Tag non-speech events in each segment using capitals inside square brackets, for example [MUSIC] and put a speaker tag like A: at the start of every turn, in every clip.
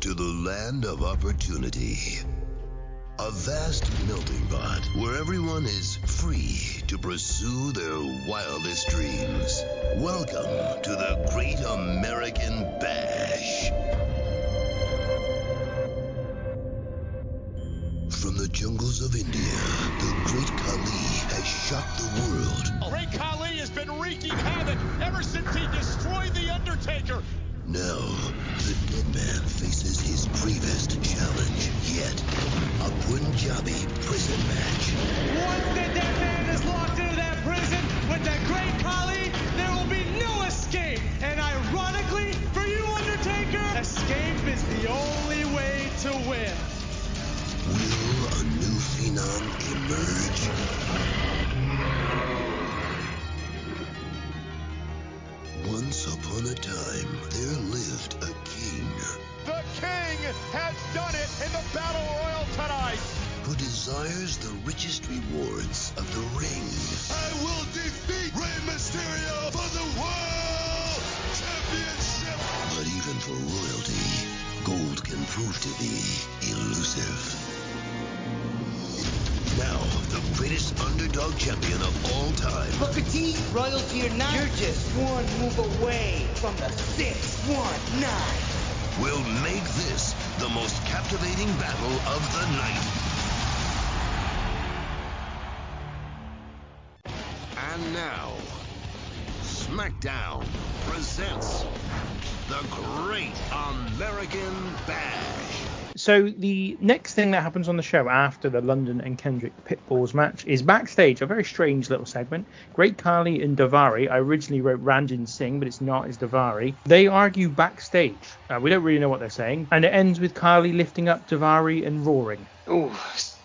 A: to the land of opportunity. A vast melting pot where everyone is free to pursue their wildest dreams. Welcome to the Great American Bash. From the jungles of India, the Great Khali has shocked the world.
B: Great Khali has been wreaking havoc ever since he destroyed The Undertaker.
A: Now, the dead man faces his bravest challenge yet. A Punjabi prison match.
C: Once the dead man is locked into that prison with the great Khali,
B: has done it in the Battle Royal tonight.
A: who desires the richest rewards of the ring.
D: I will defeat Rey Mysterio for the World Championship.
A: But even for royalty, gold can prove to be elusive. Now, the greatest underdog champion of all time
E: Booker T, royalty or not, you're just one move away from the 619.
A: will make this the most captivating battle of the night. And now, SmackDown presents the Great American Bash.
F: So the next thing that happens on the show after the London and Kendrick Pitbulls match is backstage, a very strange little segment. Great Khali and Daivari. I originally wrote Ranjin Singh, but it's not. It's Daivari. They argue backstage. Uh, we don't really know what they're saying, and it ends with Khali lifting up Daivari and roaring.
G: Oh,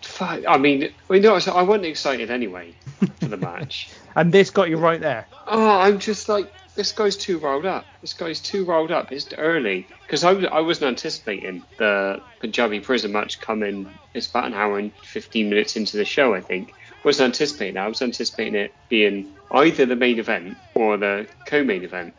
G: fuck. I mean, I know, I wasn't excited anyway for the match. [LAUGHS]
F: And this got you right there.
G: Oh, I'm just like, this guy's too rolled up. This guy's too rolled up. It's early. Because I, I wasn't anticipating the Punjabi prison match coming. It's about an hour and 15 minutes into the show, I think. wasn't anticipating that. I was anticipating it being either the main event or the co-main event.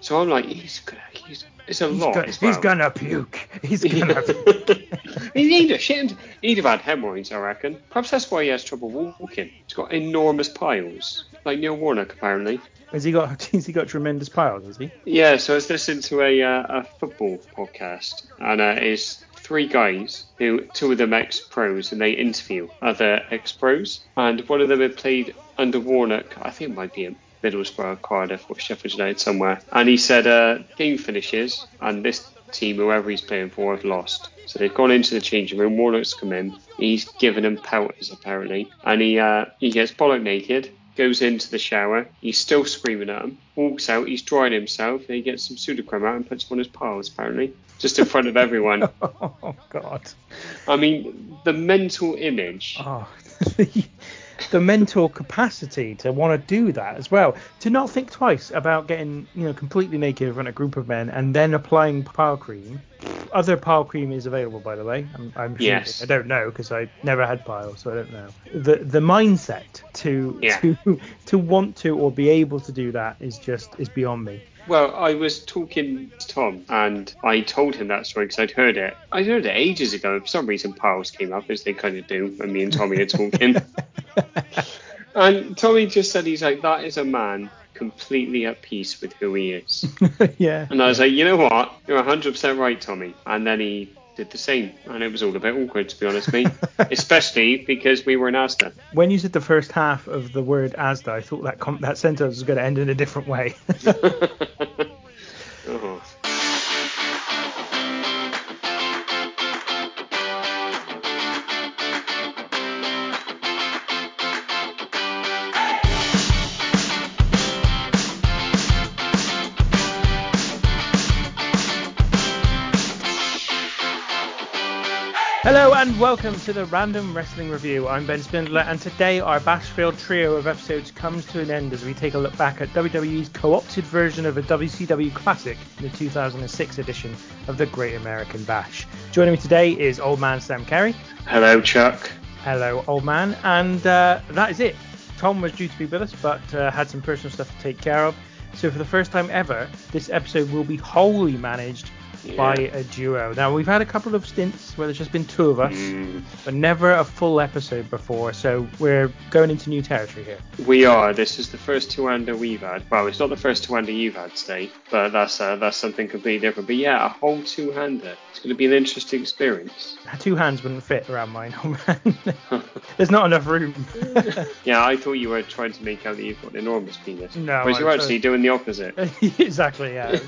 G: So I'm like, he's gonna, he's, it's a
F: Hmm. He's,
G: lot.
F: go-
G: as
F: he's gonna puke. He's [LAUGHS] gonna. [LAUGHS] puke.
G: he'd have shit. He'd have had hemorrhoids, I reckon. Perhaps that's why he has trouble walking. He's got enormous piles, like Neil Warnock, apparently.
F: Has he got? [LAUGHS] Has he got tremendous piles? Has he?
G: Yeah, so I was listening to a, uh, a football podcast, and uh, it's three guys who, two of them ex-pros, and they interview other ex-pros, and one of them had played under Warnock. I think it might be at Middlesbrough, Cardiff, or Sheffield United somewhere. And he said, uh, game finishes, and this team, whoever he's playing for, have lost. So they've gone into the changing room. Warnock's come in. He's given them pelters apparently, and he uh, he gets bollock naked. Goes into the shower. He's still screaming at him. Walks out. He's drying himself. And he gets some Sudocrem out and puts him on his piles. Apparently, just in front of everyone. [LAUGHS]
F: Oh God.
G: I mean, the mental image.
F: Oh, ah, the, [LAUGHS] the mental capacity to want to do that as well. To not think twice about getting, you know, completely naked in front of a group of men and then applying pile cream. Other pile cream is available, by the way. I'm, I'm.
G: Yes.
F: I don't know because I never had pile, so I don't know. The the mindset to
G: Yeah.
F: to [LAUGHS] to want to or be able to do that is just is beyond me.
G: Well, I was talking to Tom, and I told him that story because I'd heard it. I heard it ages ago. For some reason, piles came up as they kind of do when me and Tommy are talking. [LAUGHS] and Tommy just said he's like, that is a man completely at peace with who he is. [LAUGHS]
F: yeah.
G: And I was like, you know what? You're 100% right, Tommy. And then he did the same, and it was all a bit awkward to be honest, mate. [LAUGHS] Especially because we were in Asda.
F: When you said the first half of the word Asda, I thought that com- that sentence was going to end in a different way.
G: Oh. [LAUGHS]
F: and welcome to the Random Wrestling Review. I'm Ben Spindler, and today our Bashfield trio of episodes comes to an end as we take a look back at WWE's co-opted version of a WCW classic, the 2006 edition of the Great American Bash. Joining me today is Old Man Sam Carey.
G: Hello, Chuck.
F: Hello, Old Man, and uh, that is it. Tom was due to be with us, but uh, had some personal stuff to take care of. So for the first time ever, this episode will be wholly managed by a duo. Now we've had a couple of stints where there's just been two of us,
G: Mm.
F: but never a full episode before. So we're going into new territory here.
G: We are. This is the first two-hander we've had. Well, it's not the first two-hander you've had today, but that's uh, that's something completely different. But yeah, a whole two-hander. It's going to be an interesting experience.
F: Two hands wouldn't fit around mine. Oh man, there's not enough room. [LAUGHS]
G: Yeah, I thought you were trying to make out that you've got an enormous penis.
F: No,
G: Whereas
F: I'm
G: you're actually doing the opposite. [LAUGHS]
F: exactly, yeah.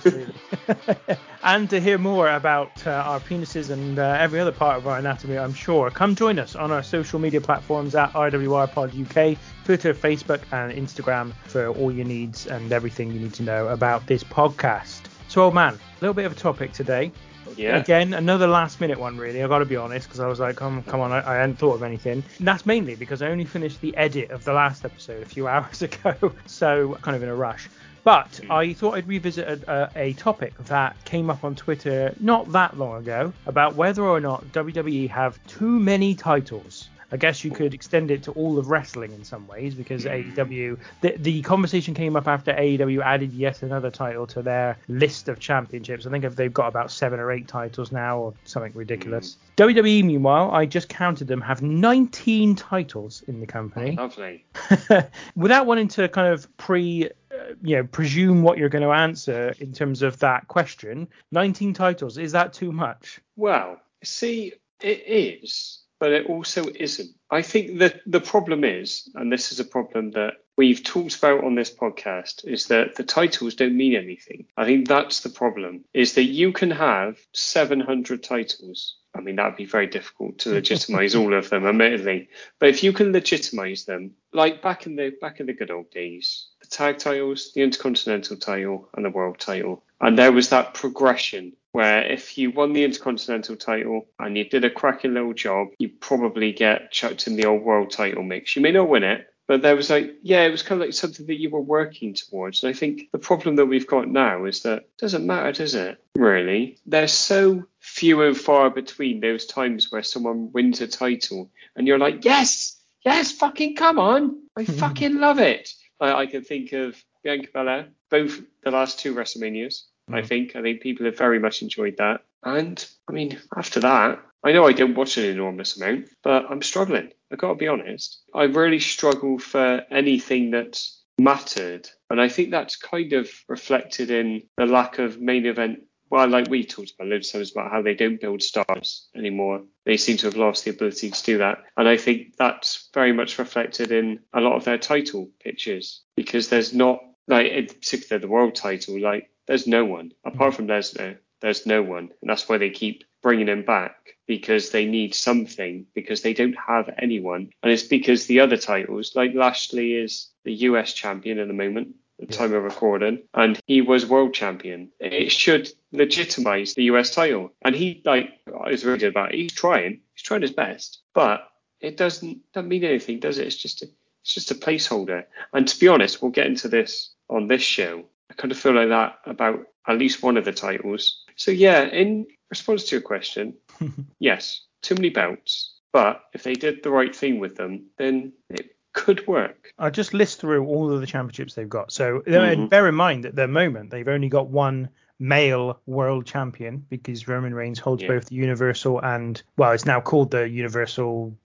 F: [LAUGHS] and to hear more about uh, our penises and uh, every other part of our anatomy, I'm sure, come join us on our social media platforms at RWR Pod UK, Twitter, Facebook, and Instagram for all your needs and everything you need to know about this podcast. So, old man, a little bit of a topic today.
G: Yeah.
F: Again, another last minute one, really. I've got to be honest, because I was like, come, come on, I, I hadn't thought of anything. And that's mainly because I only finished the edit of the last episode a few [LAUGHS] hours ago, so kind of in a rush. But I thought I'd revisit a, a, a topic that came up on Twitter not that long ago about whether or not WWE have too many titles. I guess you could extend it to all of wrestling in some ways because AEW, the, the conversation came up after AEW added yet another title to their list of championships. I think if they've got about seven or eight titles now or something ridiculous. WWE, meanwhile, I just counted them, have 19 titles in the company.
G: Lovely. [LAUGHS]
F: Without wanting to kind of pre, uh, you know, presume what you're going to answer in terms of that question, 19 titles, is that too much?
G: Well, see, it is, but it also isn't. I think that the problem is, and this is a problem that we've talked about on this podcast, is that the titles don't mean anything. I think that's the problem, is that you can have 700 titles. I mean, that would be very difficult to legitimize all of them, admittedly. But if you can legitimize them, like back in the back in the good old days, the tag titles, the Intercontinental title, and the World title, and there was that progression where if you won the Intercontinental title and you did a cracking little job, you probably get chucked in the old World title mix. You may not win it, but there was like, yeah, it was kind of like something that you were working towards. And I think the problem that we've got now is that it doesn't matter, does it? Really? There's so few and far between those times where someone wins a title and you're like, yes, yes, fucking come on. I [LAUGHS] fucking love it. I, I can think of Bianca Belair, both the last two WrestleManias. I think. I think people have very much enjoyed that. And I mean, after that, I know I don't watch an enormous amount, but I'm struggling. I've got to be honest. I really struggle for anything that's mattered. And I think that's kind of reflected in the lack of main event. Well, like we talked about loads of times about how they don't build stars anymore. They seem to have lost the ability to do that. And I think that's very much reflected in a lot of their title pitches because there's not, like, in particular, the world title, like, there's no one apart mm. from Lesnar. There's no one, and that's why they keep bringing him back because they need something because they don't have anyone, and it's because the other titles, like Lashley, is the US champion at the moment. At the time of recording, and he was world champion. It should legitimize the US title, and he like I was reading about. It, he's trying, he's trying his best, but it doesn't doesn't mean anything, does it? It's just a, it's just a placeholder. And to be honest, we'll get into this on this show. I kind of feel like that about at least one of the titles. So yeah, in response to your question, [LAUGHS] yes, too many belts. But if they did the right thing with them, then it could work.
F: I'll just list through all of the championships they've got. So and bear in mind at the moment they've only got one male world champion because Roman Reigns holds
G: Yeah.
F: both the Universal and well, it's now called the Universal,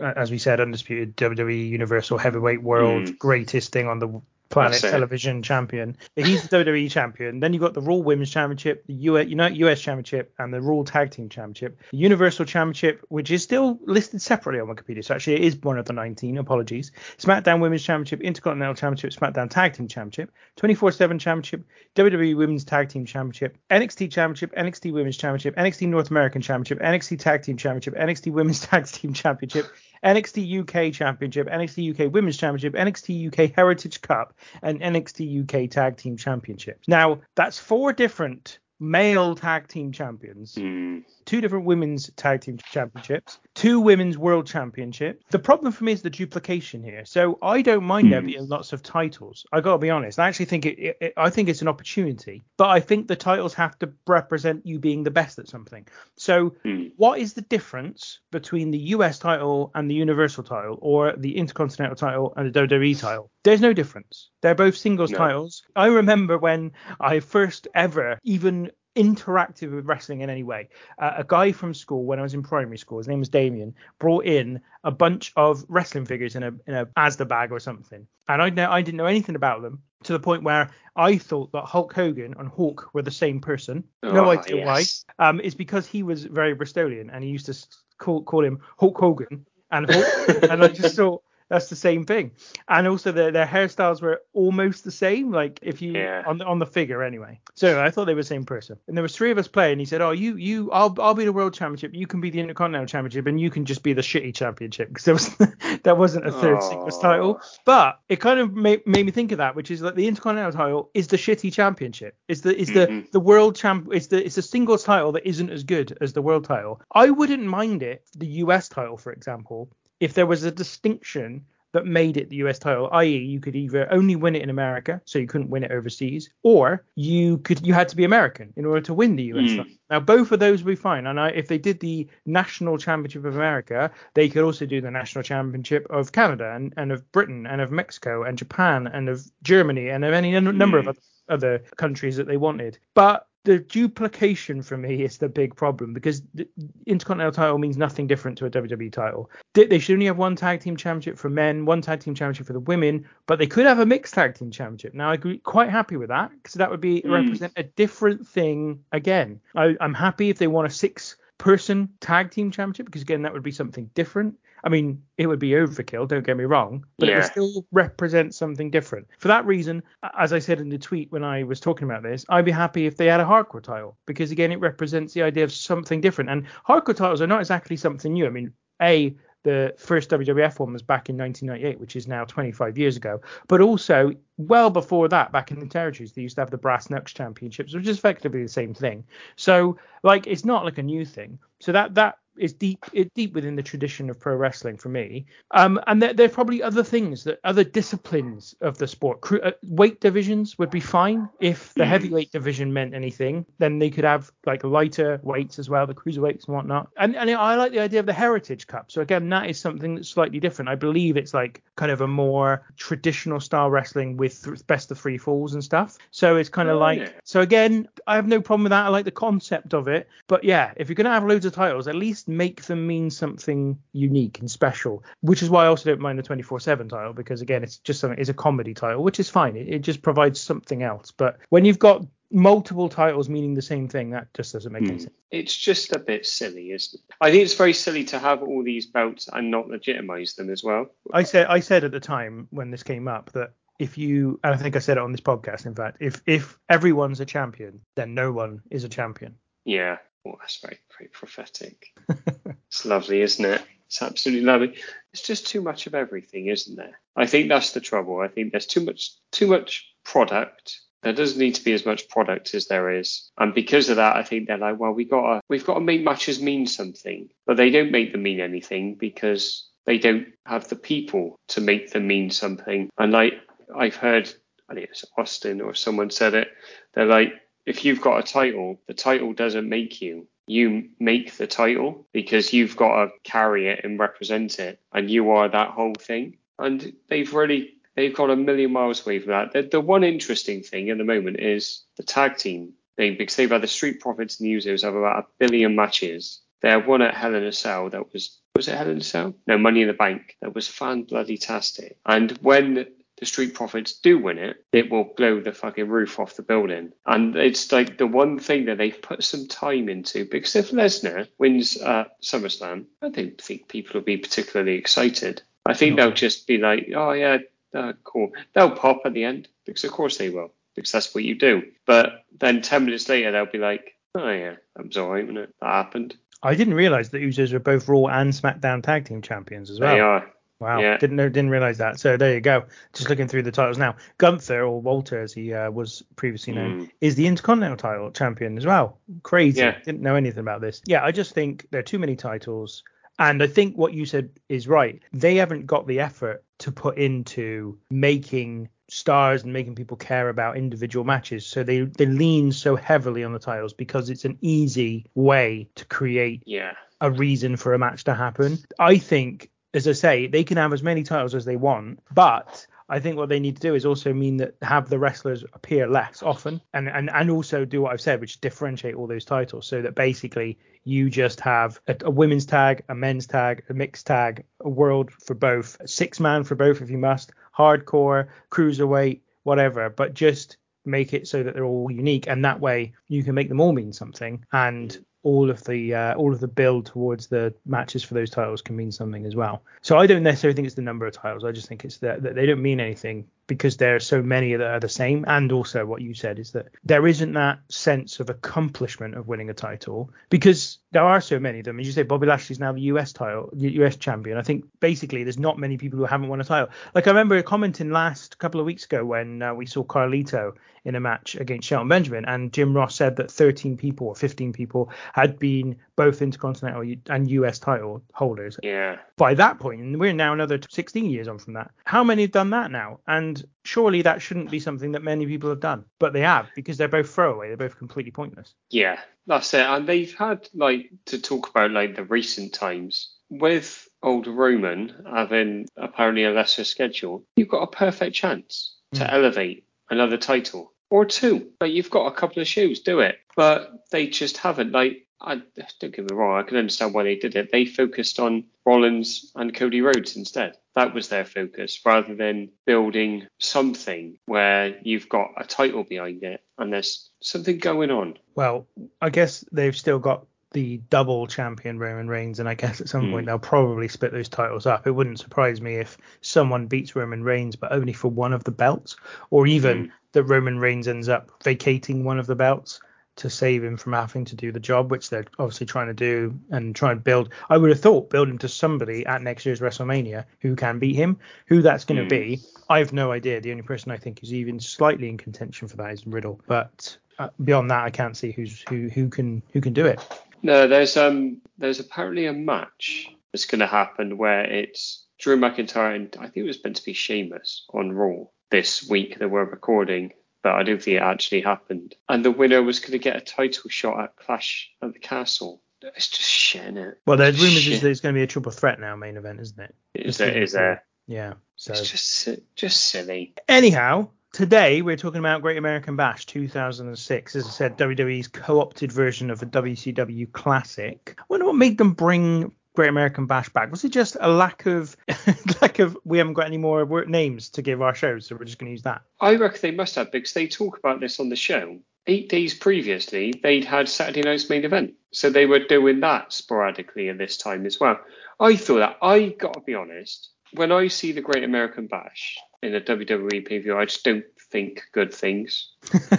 F: as we said, undisputed WWE Universal Heavyweight World
G: Mm.
F: greatest thing on the planet television champion. He's the WWE champion. Then you've got the Raw Women's Championship, the US, United US Championship, and the Raw Tag Team Championship. The Universal Championship, which is still listed separately on Wikipedia, so actually it is one of the 19. Apologies. SmackDown Women's Championship, Intercontinental Championship, SmackDown Tag Team Championship, 24/7 Championship, WWE Women's Tag Team Championship, NXT Championship, NXT Women's Championship, NXT North American Championship, NXT Tag Team Championship, NXT Women's [LAUGHS] Tag Team Championship. NXT UK Championship, NXT UK Women's Championship, NXT UK Heritage Cup, and NXT UK Tag Team Championships. Now, that's four different male tag team champions,
G: Hmm.
F: two different women's tag team championships, two women's world championships. The problem for me is the duplication here. So I don't mind there being lots of titles. I got to be honest. I actually think it, it, it- I think it's an opportunity, but I think the titles have to represent you being the best at something. So
G: Hmm.
F: what is the difference between the US title and the Universal title, or the Intercontinental title and the WWE title? There's no difference. They're both singles
G: No.
F: titles. I remember when I first ever even interacted with wrestling in any way. Uh, a guy from school when I was in primary school, his name was Damien, brought in a bunch of wrestling figures in a in a Asda bag or something, and I know I didn't know anything about them to the point where I thought that Hulk Hogan and Hawk were the same person. no
G: Oh,
F: idea
G: yes.
F: why. Um, it's because he was very Bristolian and he used to call call him Hulk Hogan and Hulk, and I just [LAUGHS] thought that's the same thing. And also their their hairstyles were almost the same, like if you
G: Yeah.
F: on the on the figure anyway. So I thought they were the same person. And there was three of us playing. He said, "Oh, you you I'll I'll be the world championship. You can be the intercontinental championship, and you can just be the shitty championship [LAUGHS] because there was [LAUGHS] there wasn't a third singles title." But it kind of made, made me think of that, which is that the intercontinental title is the shitty championship. It's the is the
G: Mhm.
F: the world champ. It's the it's a singles title that isn't as good as the world title. I wouldn't mind it, the US title, for example, if there was a distinction that made it the US title, i.e., you could either only win it in America, so you couldn't win it overseas, or you could you had to be American in order to win the US
G: Mm.
F: title. Now both of those would be fine. And I, if they did the national championship of America, they could also do the national championship of Canada and, and of Britain and of Mexico and Japan and of Germany and of any n- number of
G: Mm.
F: other other countries that they wanted. But the duplication for me is the big problem because the Intercontinental title means nothing different to a WWE title. They, should only have one tag team championship for men, one tag team championship for the women, but they could have a mixed tag team championship. Now I agree, quite happy with that because that would be
G: Mm.
F: represent a different thing again. I, I'm happy if they want a six person tag team championship because again that would be something different. I mean, it would be overkill, don't get me wrong, but it would still represent something different. For that reason, as I said in the tweet when I was talking about this, I'd be happy if they had a hardcore title because again, it represents the idea of something different. And hardcore titles are not exactly something new. I mean, a the first WWF one was back in 1998, which is now 25 years ago. But also, well before that, back in the territories, they used to have the Brass Knucks Championships, which is effectively the same thing. So, like, it's not like a new thing. So that that is deep it deep within the tradition of pro wrestling for me. Um, and there, there are probably other things that other disciplines of the sport. Cru- uh, weight divisions would be fine if the heavyweight [CLEARS THROAT] division meant anything. Then they could have like lighter weights as well, the cruiserweights and whatnot. And and I like the idea of the Heritage Cup. So again, that is something that's slightly different. I believe it's like kind of a more traditional style wrestling with th- best of three falls and stuff. So it's kind of
G: Oh,
F: like
G: yeah.
F: so again, I have no problem with that. I like the concept of it. But yeah, if you're gonna have loads of titles, at least make them mean something unique and special. Which is why I also don't mind the 24/7 title because again, it's just something. It's a comedy title, which is fine. It, it just provides something else. But when you've got multiple titles meaning the same thing, that just doesn't make any
G: Hmm.
F: sense.
G: It's just a bit silly, isn't it? I think it's very silly to have all these belts and not legitimize them as well.
F: I said I said at the time when this came up that if you and I think I said it on this podcast in fact if if everyone's a champion then no one is a champion.
G: Yeah. Well, that's very, very prophetic. [LAUGHS] it's lovely, isn't it? It's absolutely lovely. It's just too much of everything, isn't there? I think that's the trouble. I think there's too much too much product. There doesn't need to be as much product as there is. And because of that, I think they're like, well, we gotta we've got to make matches mean something. But they don't make them mean anything because they don't have the people to make them mean something. And like I've heard I think it's Austin or someone said it, they're like, if you've got a title, the title doesn't make you. You make the title because you've got to carry it and represent it, and you are that whole thing. And they've really they've got a million miles away from that. The, the one interesting thing at the moment is the tag team thing because they've had the Street Profits and Usos have about a billion matches. They had one at Hell in a Cell that was was it Hell in a Cell? No, Money in the Bank. That was fan bloody tastic. And when the Street Profits do win it, it will blow the fucking roof off the building. And it's like the one thing that they've put some time into because if Lesnar wins at SummerSlam, I don't think people will be particularly excited. I think
F: No.
G: they'll just be like, oh yeah, uh, cool. They'll pop at the end because of course they will because that's what you do. But then 10 minutes later, they'll be like, oh yeah, that was alright, wasn't it? That happened.
F: I didn't realize that Usos were both Raw and SmackDown tag team champions as well.
G: They are.
F: Wow,
G: Yeah.
F: didn't know, didn't realize that. So there you go. Just looking through the titles now. Gunther or Walter, as he uh, was previously known,
G: Mm.
F: is the Intercontinental title champion as well. Crazy.
G: Yeah.
F: Didn't know anything about this. Yeah, I just think there are too many titles. And I think what you said is right. They haven't got the effort to put into making stars and making people care about individual matches. So they they lean so heavily on the titles because it's an easy way to create
G: Yeah.
F: a reason for a match to happen. I think, as I say, they can have as many titles as they want, but I think what they need to do is also mean that have the wrestlers appear less often, and and and also do what I've said, which differentiate all those titles, so that basically you just have a, a women's tag, a men's tag, a mixed tag, a world for both, six man for both if you must, hardcore, cruiserweight, whatever, but just make it so that they're all unique, and that way you can make them all mean something, and all of the uh, all of the build towards the matches for those titles can mean something as well. So I don't necessarily think it's the number of titles. I just think it's that, that they don't mean anything because there are so many that are the same. And also what you said is that there isn't that sense of accomplishment of winning a title because there are so many of them. As you say, Bobby Lashley's now the US title, US champion. I think basically there's not many people who haven't won a title. Like I remember a commenting last couple of weeks ago when uh, we saw Carlito in a match against Shelton Benjamin, and Jim Ross said that 13 people or 15 people had been both intercontinental and US title holders.
G: Yeah.
F: By that point, and we're now another 16 years on from that. How many have done that now? And surely that shouldn't be something that many people have done, but they have because they're both throwaway. They're both completely pointless.
G: Yeah, that's it. And they've had like to talk about like the recent times with old Roman having apparently a lesser schedule. You've got a perfect chance to
F: Mm.
G: elevate another title or two. Like you've got a couple of shoes, do it. But they just haven't. Like I don't get me wrong, I can understand why they did it. They focused on Rollins and Cody Rhodes instead. That was their focus, rather than building something where you've got a title behind it and there's something going on.
F: Well, I guess they've still got the double champion Roman Reigns, and I guess at some hmm. point they'll probably split those titles up. It wouldn't surprise me if someone beats Roman Reigns, but only for one of the belts, or even hmm. that Roman Reigns ends up vacating one of the belts to save him from having to do the job, which they're obviously trying to do and try and build. I would have thought build him to somebody at next year's WrestleMania who can beat him. Who that's going to be, I have no idea. The only person I think is even slightly in contention for that is Riddle, but uh, beyond that, I can't see who's who who can who can do it.
G: No, there's um there's apparently a match that's going to happen where it's Drew McIntyre and I think it was meant to be Sheamus on Raw this week that we're recording, but I don't think it actually happened. And the winner was going to get a title shot at Clash at the Castle. It's just shit, is it?
F: Well, there's rumors is that it's going to be a triple threat now main event, isn't it?
G: Is there? Is there?
F: Yeah. So
G: It's just just silly.
F: anyhow, today we're talking about Great American Bash 2006. As I said, WWE's co-opted version of a WCW classic. I wonder what made them bring Great American Bash back. Was it just a lack of [LAUGHS] lack of we haven't got any more names to give our shows, so we're just going to use that.
G: I reckon they must have because they talk about this on the show. Eight days previously, they'd had Saturday night's main event, so they were doing that sporadically at this time as well. I thought that I got to be honest, when I see the Great American Bash in a WWE pay view, I just don't think good things.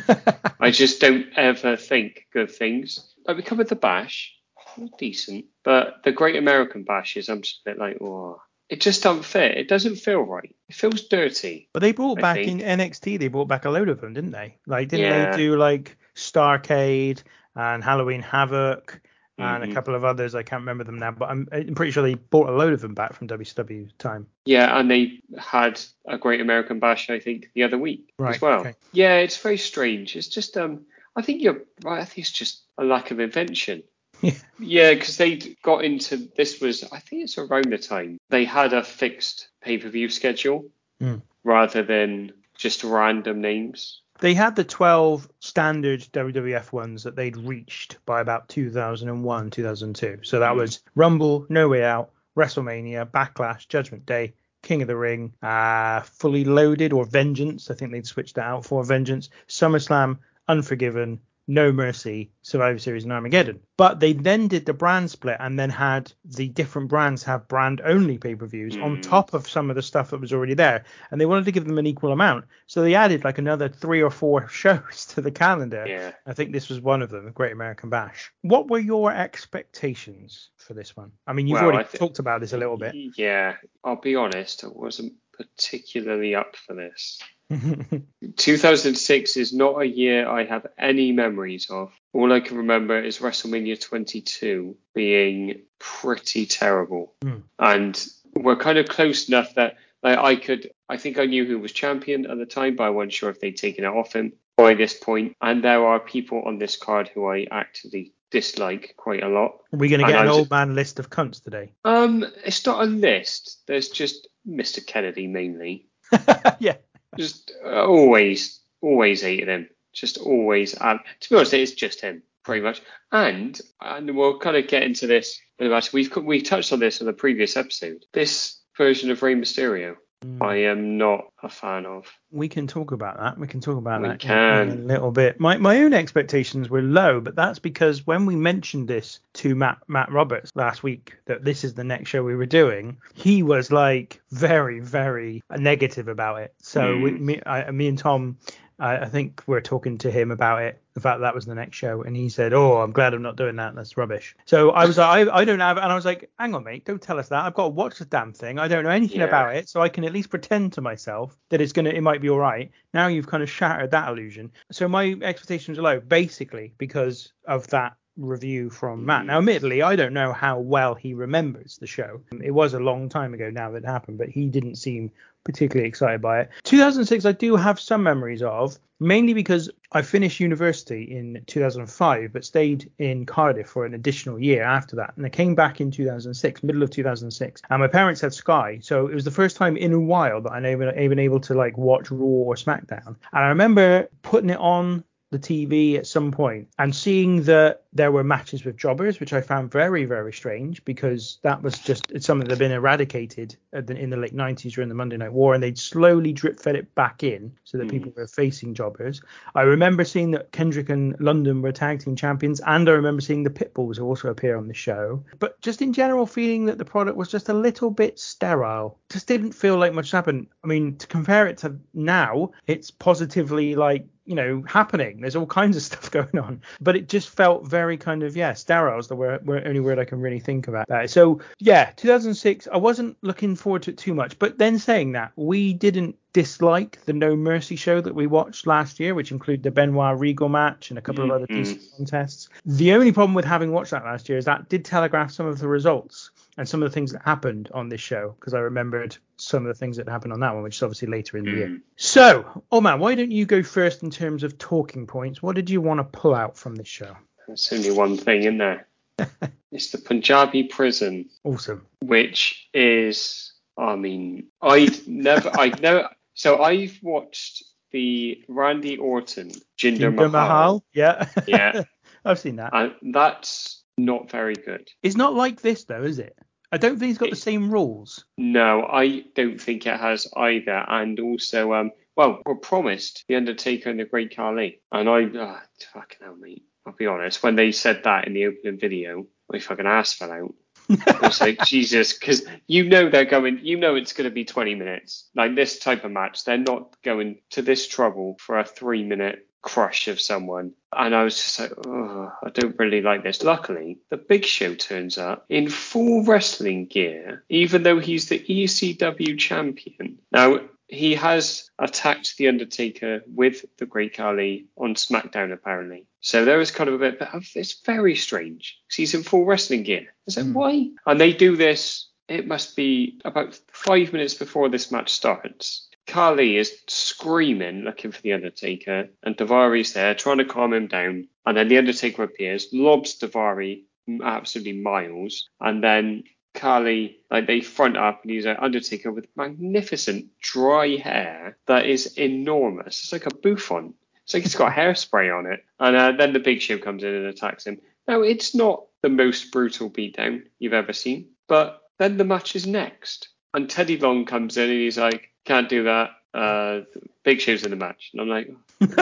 G: [LAUGHS] I just don't ever think good things. Like we covered the Bash, decent, but the Great American Bash is I'm just a bit like, oh, it just doesn't fit. It doesn't feel right. It feels dirty.
F: But they brought
G: I
F: back
G: think.
F: in NXT. They brought back a load of them, didn't they? Like, didn't
G: Yeah.
F: they do like Starcade and Halloween Havoc and
G: Mhm.
F: a couple of others? I can't remember them now, but I'm, I'm pretty sure they brought a load of them back from WCW time.
G: Yeah, and they had a Great American Bash, I think, the other week
F: Right,
G: as well.
F: okay.
G: Yeah, it's very strange. It's just, um, I think you're right. I think it's just a lack of invention.
F: Yeah.
G: Because they got into this was, I think it's around the time they had a fixed pay per view schedule
F: Hmm.
G: rather than just random names.
F: They had the 12 standard WWF ones that they'd reached by about 2001, 2002. So that was Rumble, No Way Out, WrestleMania, Backlash, Judgment Day, King of the Ring, uh, Fully Loaded or Vengeance. I think they'd switched that out for Vengeance, SummerSlam, Unforgiven, No Mercy, Survivor Series, and Armageddon. But they then did the brand split and then had the different brands have brand only pay per views on hmm. top of some of the stuff that was already there. And they wanted to give them an equal amount. So they added like another three or four [LAUGHS] shows to the calendar.
G: Yeah.
F: I think this was one of them, the Great American Bash. What were your expectations for this one? I mean, you've
G: Well,
F: already
G: thi-
F: talked about this a little bit.
G: Yeah, I'll be honest, I wasn't particularly up for this. 2006 is not a year I have any memories of. All I can remember is WrestleMania 22 being pretty terrible. And we're kind of close enough that like, I could, I think I knew who was champion at the time, but I wasn't sure if they'd taken it off him by this point. And there are people on this card who I actually dislike quite a lot.
F: Are we going to
G: And
F: get an
G: I was-
F: old man list of cunts today?
G: Um, it's not a list. There's just Mr. Kennedy mainly. [LAUGHS]
F: yeah.
G: Just uh, always, always hated him. Just always. Um, to be honest, it's just him, pretty much. And and we'll kind of get into this. But we've we touched on this in the previous episode. This version of Rey Mysterio, Hmm. I am not a fan of.
F: We can talk about that. We can talk about
G: We
F: that
G: can.
F: in a little bit. My my own expectations were low, but that's because when we mentioned this to Matt Matt Roberts last week that this is the next show we were doing, he was like very very negative about it. So we, hmm. me I, me and Tom. I I think we're talking to him about it, the fact that was the next show, and he said, "Oh, I'm glad I'm not doing that. That's rubbish." So I was like, I, I don't have, and I was like, "Hang on, mate, don't tell us that. I've got to watch the damn thing. I don't know anything
G: Yeah.
F: about it, so I can at least pretend to myself that it's gonna, it might be all right." Now you've kind of shattered that illusion. So my expectations are low, basically because of that review from Matt. Mm-hmm. Now, admittedly, I don't know how well he remembers the show. It was a long time ago now that it happened, but he didn't seem particularly excited by it. 2006, I do have some memories of, mainly because I finished university in 2005, but stayed in Cardiff for an additional year after that. And I came back in 2006, middle of 2006. And my parents had Sky, so it was the first time in a while that I even even able to like watch Raw or SmackDown. And I remember putting it on the TV at some point and seeing that there were matches with jobbers, which I found very, very strange because that was just it's something that had been eradicated at the- in the late 90s during the Monday Night War, and they'd slowly drip fed it back in so that people mm. were facing jobbers. I remember seeing that Kendrick and London were tag team champions, and I remember seeing the Pitbulls also appear on the show. But just in general, feeling that the product was just a little bit sterile. Just didn't feel like much happened. I mean, to compare it to now, it's positively like you know happening. There's all kinds of [LAUGHS] stuff going on. But it just felt very kind of yeah sterile is the word, word only word i can really think about that. So yeah 2006 i wasn't looking forward to it too much. But then saying that we didn't dislike the no mercy show that we watched last year which included the benoit regal match and a couple of other mm-hmm. decent contests. The only problem with having watched that last year is that did telegraph some of the results and some of the things that happened on this show because I remembered some of the things that happened on that one, which is obviously later in the year. Mm. So, oh man, why don't you go first in terms of talking points? What did you want to pull out from this show?
G: There's only one thing in there. [LAUGHS] it's the Punjabi prison,
F: Awesome.
G: which is, I mean, I'd never, I'd never. So I've watched the Randy Orton Jinder,
F: Jinder
G: Mahal,
F: Mahal. Yeah.
G: Yeah. [LAUGHS]
F: I've seen that.
G: and that's not very good.
F: It's not like this though, is it? I don't think it's got the same rules.
G: No, I don't think it has either. And also, um, well, we're promised the Undertaker and the Great Khali, and I, uh, fucking hell, mate. I'll be honest. When they said that in the opening video, my fucking ass fell out. I was like, [LAUGHS] Jesus, because you know they're going, you know it's going to be 20 minutes. Like this type of match, they're not going to this trouble for a three minute crush of someone. And I was just like, oh, I don't really like this. Luckily, the Big Show turns up in full wrestling gear, even though he's the ECW champion. Now, he has attacked The Undertaker with the Great Khali on SmackDown, apparently. So there was kind of a bit of it's very strange he's in full wrestling gear. Is that hmm. why? And they do this, it must be about five minutes before this match starts. Khali is screaming, looking for The Undertaker, and Daivari's there trying to calm him down. And then The Undertaker appears, lobs Daivari absolutely miles, and then Khali, like they front up and he's an Undertaker with magnificent dry hair that is enormous. It's like a bouffant. It's like it's got hairspray on it. And uh, then the Big Show comes in and attacks him. Now, it's not the most brutal beatdown you've ever seen, but then the match is next. And Teddy Long comes in and he's like, can't do that. Uh, Big Show's in the match. And I'm like,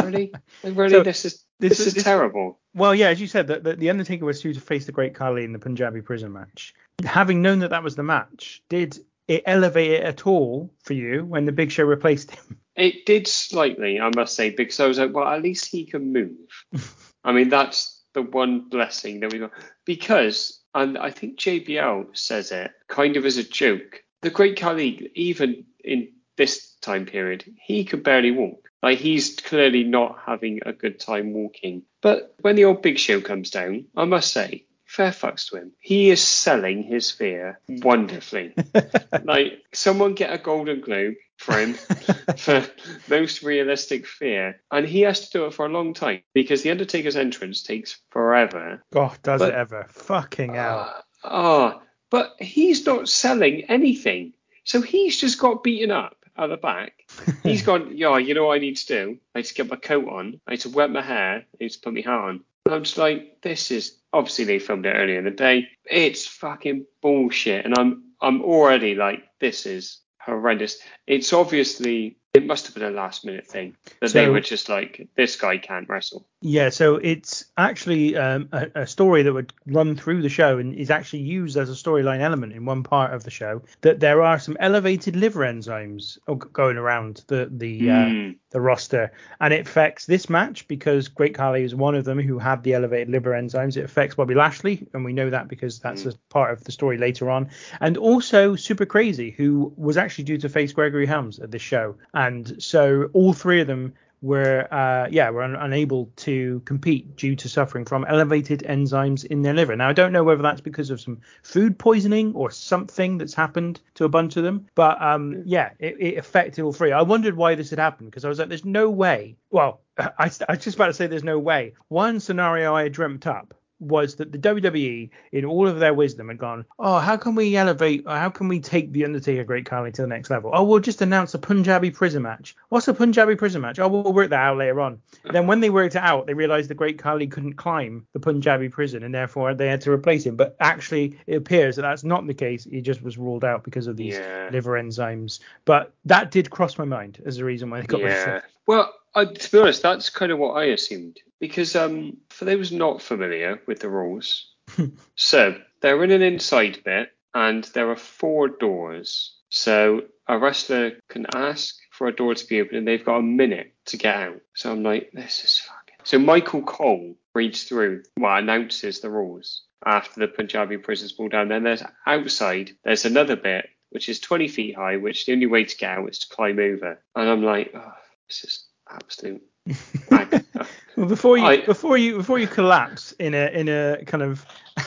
G: really? [LAUGHS] Really?
F: So,
G: this is
F: this
G: this,
F: is-
G: is
F: this-
G: terrible.
F: Well, yeah, as you said, that the, the Undertaker was due to face the Great Khali in the Punjabi prison match. Having known that that was the match, did it elevate it at all for you when the Big Show replaced him?
G: It did slightly, I must say, because I was like, well, at least he can move. [LAUGHS] I mean, that's the one blessing that we got. Because, and I think JBL says it kind of as a joke, the Great Khali, even in this time period, he could barely walk. Like, he's clearly not having a good time walking. But when the old Big Show comes down, I must say, fair fucks to him. He is selling his fear wonderfully. [LAUGHS] like, someone get a Golden Globe for him [LAUGHS] for most realistic fear. And he has to do it for a long time because The Undertaker's entrance takes forever.
F: God, does
G: But-
F: it ever? Fucking hell.
G: Ah, but he's not selling anything. So he's just got beaten up at the back. [LAUGHS] He's gone, yeah, you know what I need to do? I need to get my coat on. I need to wet my hair. I need to put my hat on. And I'm just like, this is obviously they filmed it earlier in the day. It's fucking bullshit. And I'm I'm already like, this is horrendous. It's obviously it must have been a last minute thing that they were just like, this guy can't wrestle.
F: Yeah, so it's actually um, a, a story that would run through the show and is actually used as a storyline element in one part of the show. That there are some elevated liver enzymes going around the the uh,
G: Mm.
F: the roster, and it affects this match because Great Khali is one of them who had the elevated liver enzymes. It affects Bobby Lashley, and we know that because that's a part of the story later on, and also Super Crazy, who was actually due to face Gregory Helms at this show, and so all three of them were uh, yeah were un- unable to compete due to suffering from elevated enzymes in their liver. Now I don't know whether that's because of some food poisoning or something that's happened to a bunch of them, but um, yeah, it, it affected all three. I wondered why this had happened because I was like, there's no way. Well, [LAUGHS] I, I was just about to say there's no way. One scenario I dreamt up was that the WWE, in all of their wisdom, had gone, oh, how can we elevate, uh, how can we take the Undertaker Great Khali to the next level? Oh, we'll just announce a Punjabi prison match. What's a Punjabi prison match? Oh, we'll work that out later on. then when they worked it out, they realized the Great Khali couldn't climb the Punjabi prison, and therefore they had to replace him. But actually, it appears that that's not the case. He just was ruled out because of these
G: Yeah.
F: liver enzymes. But that did cross my mind as a reason why they got rid of
G: Yeah.
F: him.
G: Well, I, to be honest, that's kind of what I assumed because um, for those not familiar with the rules, [LAUGHS] so they're in an inside bit and there are four doors. So a wrestler can ask for a door to be open and they've got a minute to get out. So I'm like, this is fucking. So Michael Cole reads through, well, announces the rules after the Punjabi prison's pulled down. Then there's outside, there's another bit which is 20 feet high, which the only way to get out is to climb over. And I'm like, oh, this is absolute. [LAUGHS]
F: Well, before you
G: I-
F: before you before you collapse in a in a kind of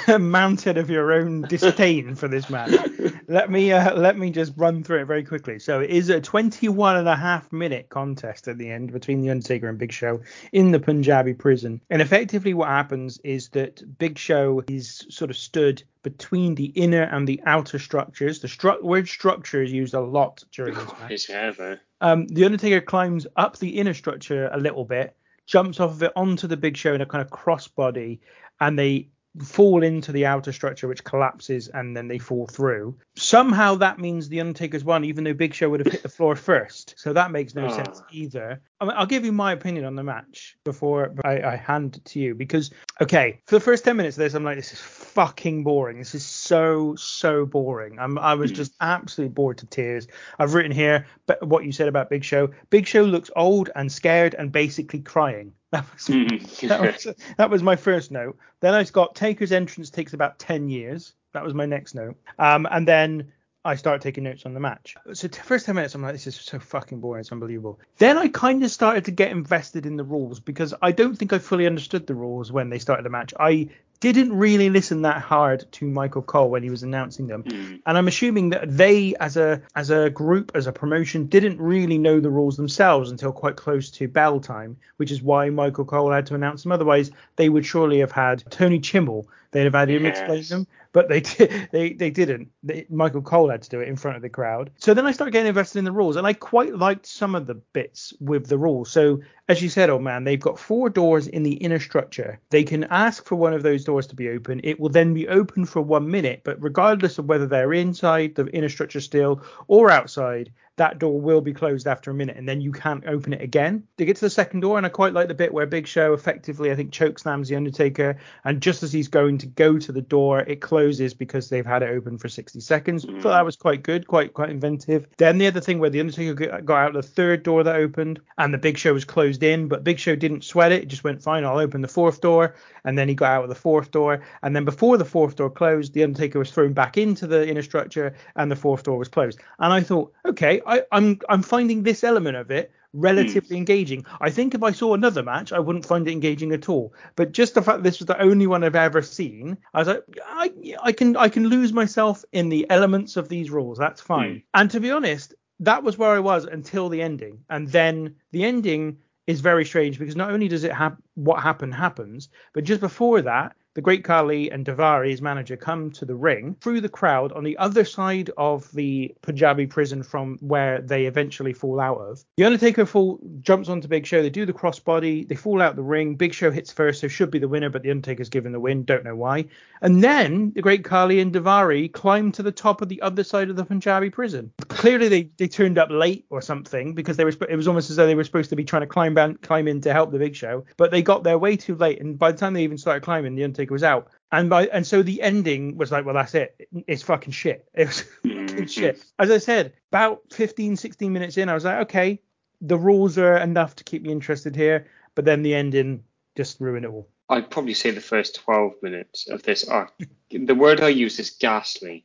F: [LAUGHS] mountain of your own disdain for this match, [LAUGHS] let me uh, let me just run through it very quickly. So it is a 21 and a half minute contest at the end between the Undertaker and Big Show in the Punjabi prison. And effectively, what happens is that Big Show is sort of stood between the inner and the outer structures. The stru- word structure is used a lot during this match.
G: Is ever.
F: Um, the Undertaker climbs up the inner structure a little bit, jumps off of it onto the Big Show in a kind of crossbody, and they fall into the outer structure, which collapses, and then they fall through. Somehow that means the Undertaker's won, even though Big Show would have hit the floor first. So that makes no
G: Ah.
F: sense either. I mean, I'll give you my opinion on the match before I, I hand it to you because, okay, for the first 10 minutes of this, I'm like, this is fucking boring. This is so, so boring. I'm, I was just absolutely bored to tears. I've written here but what you said about Big Show. Big Show looks old and scared and basically crying. That was, [LAUGHS] that was, that was my first note. Then I've got Taker's entrance takes about 10 years. That was my next note. Um, and then I start taking notes on the match. So t- first 10 minutes, I'm like, this is so fucking boring. It's unbelievable. Then I kind of started to get invested in the rules because I don't think I fully understood the rules when they started the match. I didn't really listen that hard to Michael Cole when he was announcing them, hmm. and I'm assuming that they, as a as a group, as a promotion, didn't really know the rules themselves until quite close to bell time, which is why Michael Cole had to announce them. Otherwise, they would surely have had Tony Chimel. They'd have had him explain
G: Yes.
F: them, but they did, [LAUGHS] they they didn't. They, Michael Cole had to do it in front of the crowd. So then I started getting invested in the rules, and I quite liked some of the bits with the rules. So as you said, old man, they've got four doors in the inner structure. They can ask for one of those doors to be open. It will then be open for one minute, but regardless of whether they're inside the inner structure still or outside, that door will be closed after a minute and then you can't open it again. They get to the second door and I quite like the bit where Big Show effectively I think choke slams the Undertaker and just as he's going to go to the door it closes because they've had it open for 60 seconds. Thought that was quite good, quite quite inventive. Then the other thing where the Undertaker got out the third door that opened and the Big Show was closed in but Big Show didn't sweat it. It just went fine. I'll open the fourth door and then he got out of the fourth door and then before the fourth door closed the Undertaker was thrown back into the inner structure and the fourth door was closed. And I thought, okay, I, I'm I'm finding this element of it relatively hmm. engaging. I think if I saw another match, I wouldn't find it engaging at all. But just the fact this was the only one I've ever seen, I was like, I, I can I can lose myself in the elements of these rules. That's fine. Hmm. And to be honest, that was where I was until the ending. And then the ending is very strange because not only does it have what happened happens, but just before that, the Great Khali and Daivari, his manager, come to the ring through the crowd on the other side of the Punjabi prison from where they eventually fall out of. The Undertaker fall, jumps onto Big Show. They do the crossbody. They fall out the ring. Big Show hits first, so should be the winner, but the Undertaker's given the win. Don't know why. And then the Great Khali and Daivari climb to the top of the other side of the Punjabi prison. Clearly, they, they turned up late or something because they were. It was almost as though they were supposed to be trying to climb climb in to help the Big Show, but they got there way too late. And by the time they even started climbing, the Undertaker was out. And by and so the ending was like, well, that's it. It's fucking shit. [LAUGHS] It was fucking mm-hmm. shit. As I said, about 15, 16 minutes in, I was like, okay, the rules are enough to keep me interested here, but then the ending just ruined it all.
G: I'd probably say the first 12 minutes of this arc. the word I use is ghastly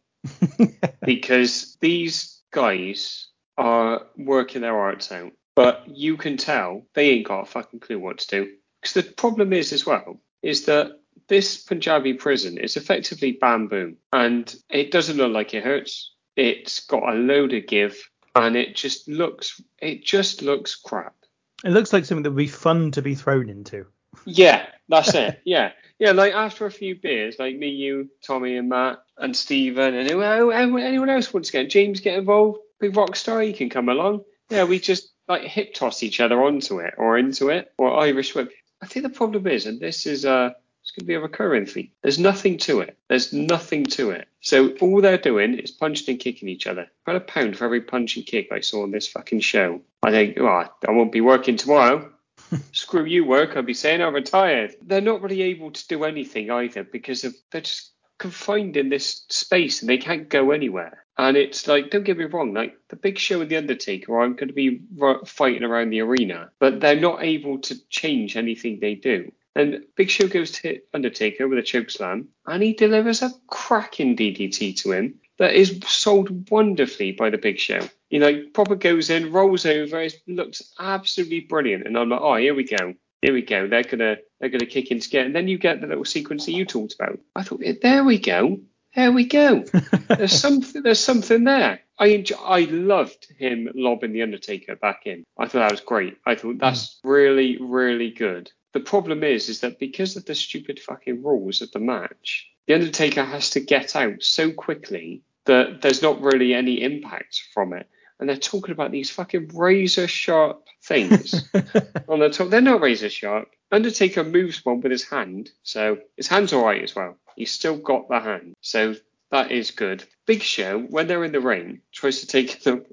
G: [LAUGHS] because these guys are working their arts out, but you can tell they ain't got a fucking clue what to do. Because the problem is, as well, is that this Punjabi prison is effectively bamboo and it doesn't look like it hurts. It's got a load of give and it just looks it just looks crap.
F: It looks like something that would be fun to be thrown into.
G: Yeah, that's it. [LAUGHS] Yeah. Yeah, like after a few beers, like me, you, Tommy, and Matt, and Stephen, and anyone else wants to get James get involved, big rock star, you can come along. Yeah, we just like hip toss each other onto it or into it or Irish whip. I think the problem is, and this is uh it's going to be a recurring theme. There's nothing to it. There's nothing to it. So all they're doing is punching and kicking each other. About a pound for every punch and kick I saw on this fucking show. I think, oh, I won't be working tomorrow. [LAUGHS] Screw you, work. I'll be saying I'm retired. They're not really able to do anything either because of they're just confined in this space and they can't go anywhere. And it's like, don't get me wrong, like the Big Show with the Undertaker I'm going to be fighting around the arena, but they're not able to change anything they do. And Big Show goes to hit Undertaker with a choke slam, and he delivers a cracking DDT to him that is sold wonderfully by the Big Show. You know, proper goes in, rolls over, it looks absolutely brilliant, and I'm like, oh, here we go. Here we go. They're gonna they're gonna kick into gear, and then you get the little sequence that you talked about. I thought, there we go, there we go. [LAUGHS] there's something there's something there. I enjoy, I loved him lobbing the Undertaker back in. I thought that was great. I thought that's really really good. The problem is, is that because of the stupid fucking rules of the match, the Undertaker has to get out so quickly that there's not really any impact from it. And they're talking about these fucking razor sharp things [LAUGHS] on the top. They're not razor sharp. Undertaker moves one with his hand, so his hand's all right as well. He's still got the hand, so that is good. Big Show, when they're in the ring, tries to take [LAUGHS] the,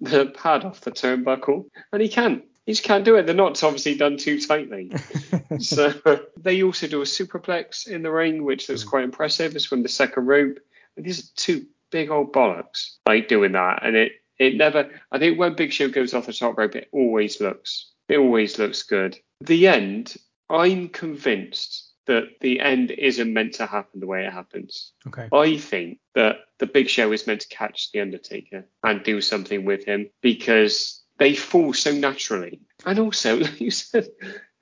G: the pad off the turnbuckle, and he can't. He just can't do it. The knot's obviously done too tightly. [LAUGHS] so they also do a superplex in the ring, which looks hmm. quite impressive. It's from the second rope. And these are two big old bollocks like doing that, and it it never. I think when Big Show goes off the top rope, it always looks it always looks good. The end. I'm convinced that the end isn't meant to happen the way it happens.
F: Okay.
G: I think that the Big Show is meant to catch the Undertaker and do something with him because they fall so naturally. And also, [LAUGHS] like you said,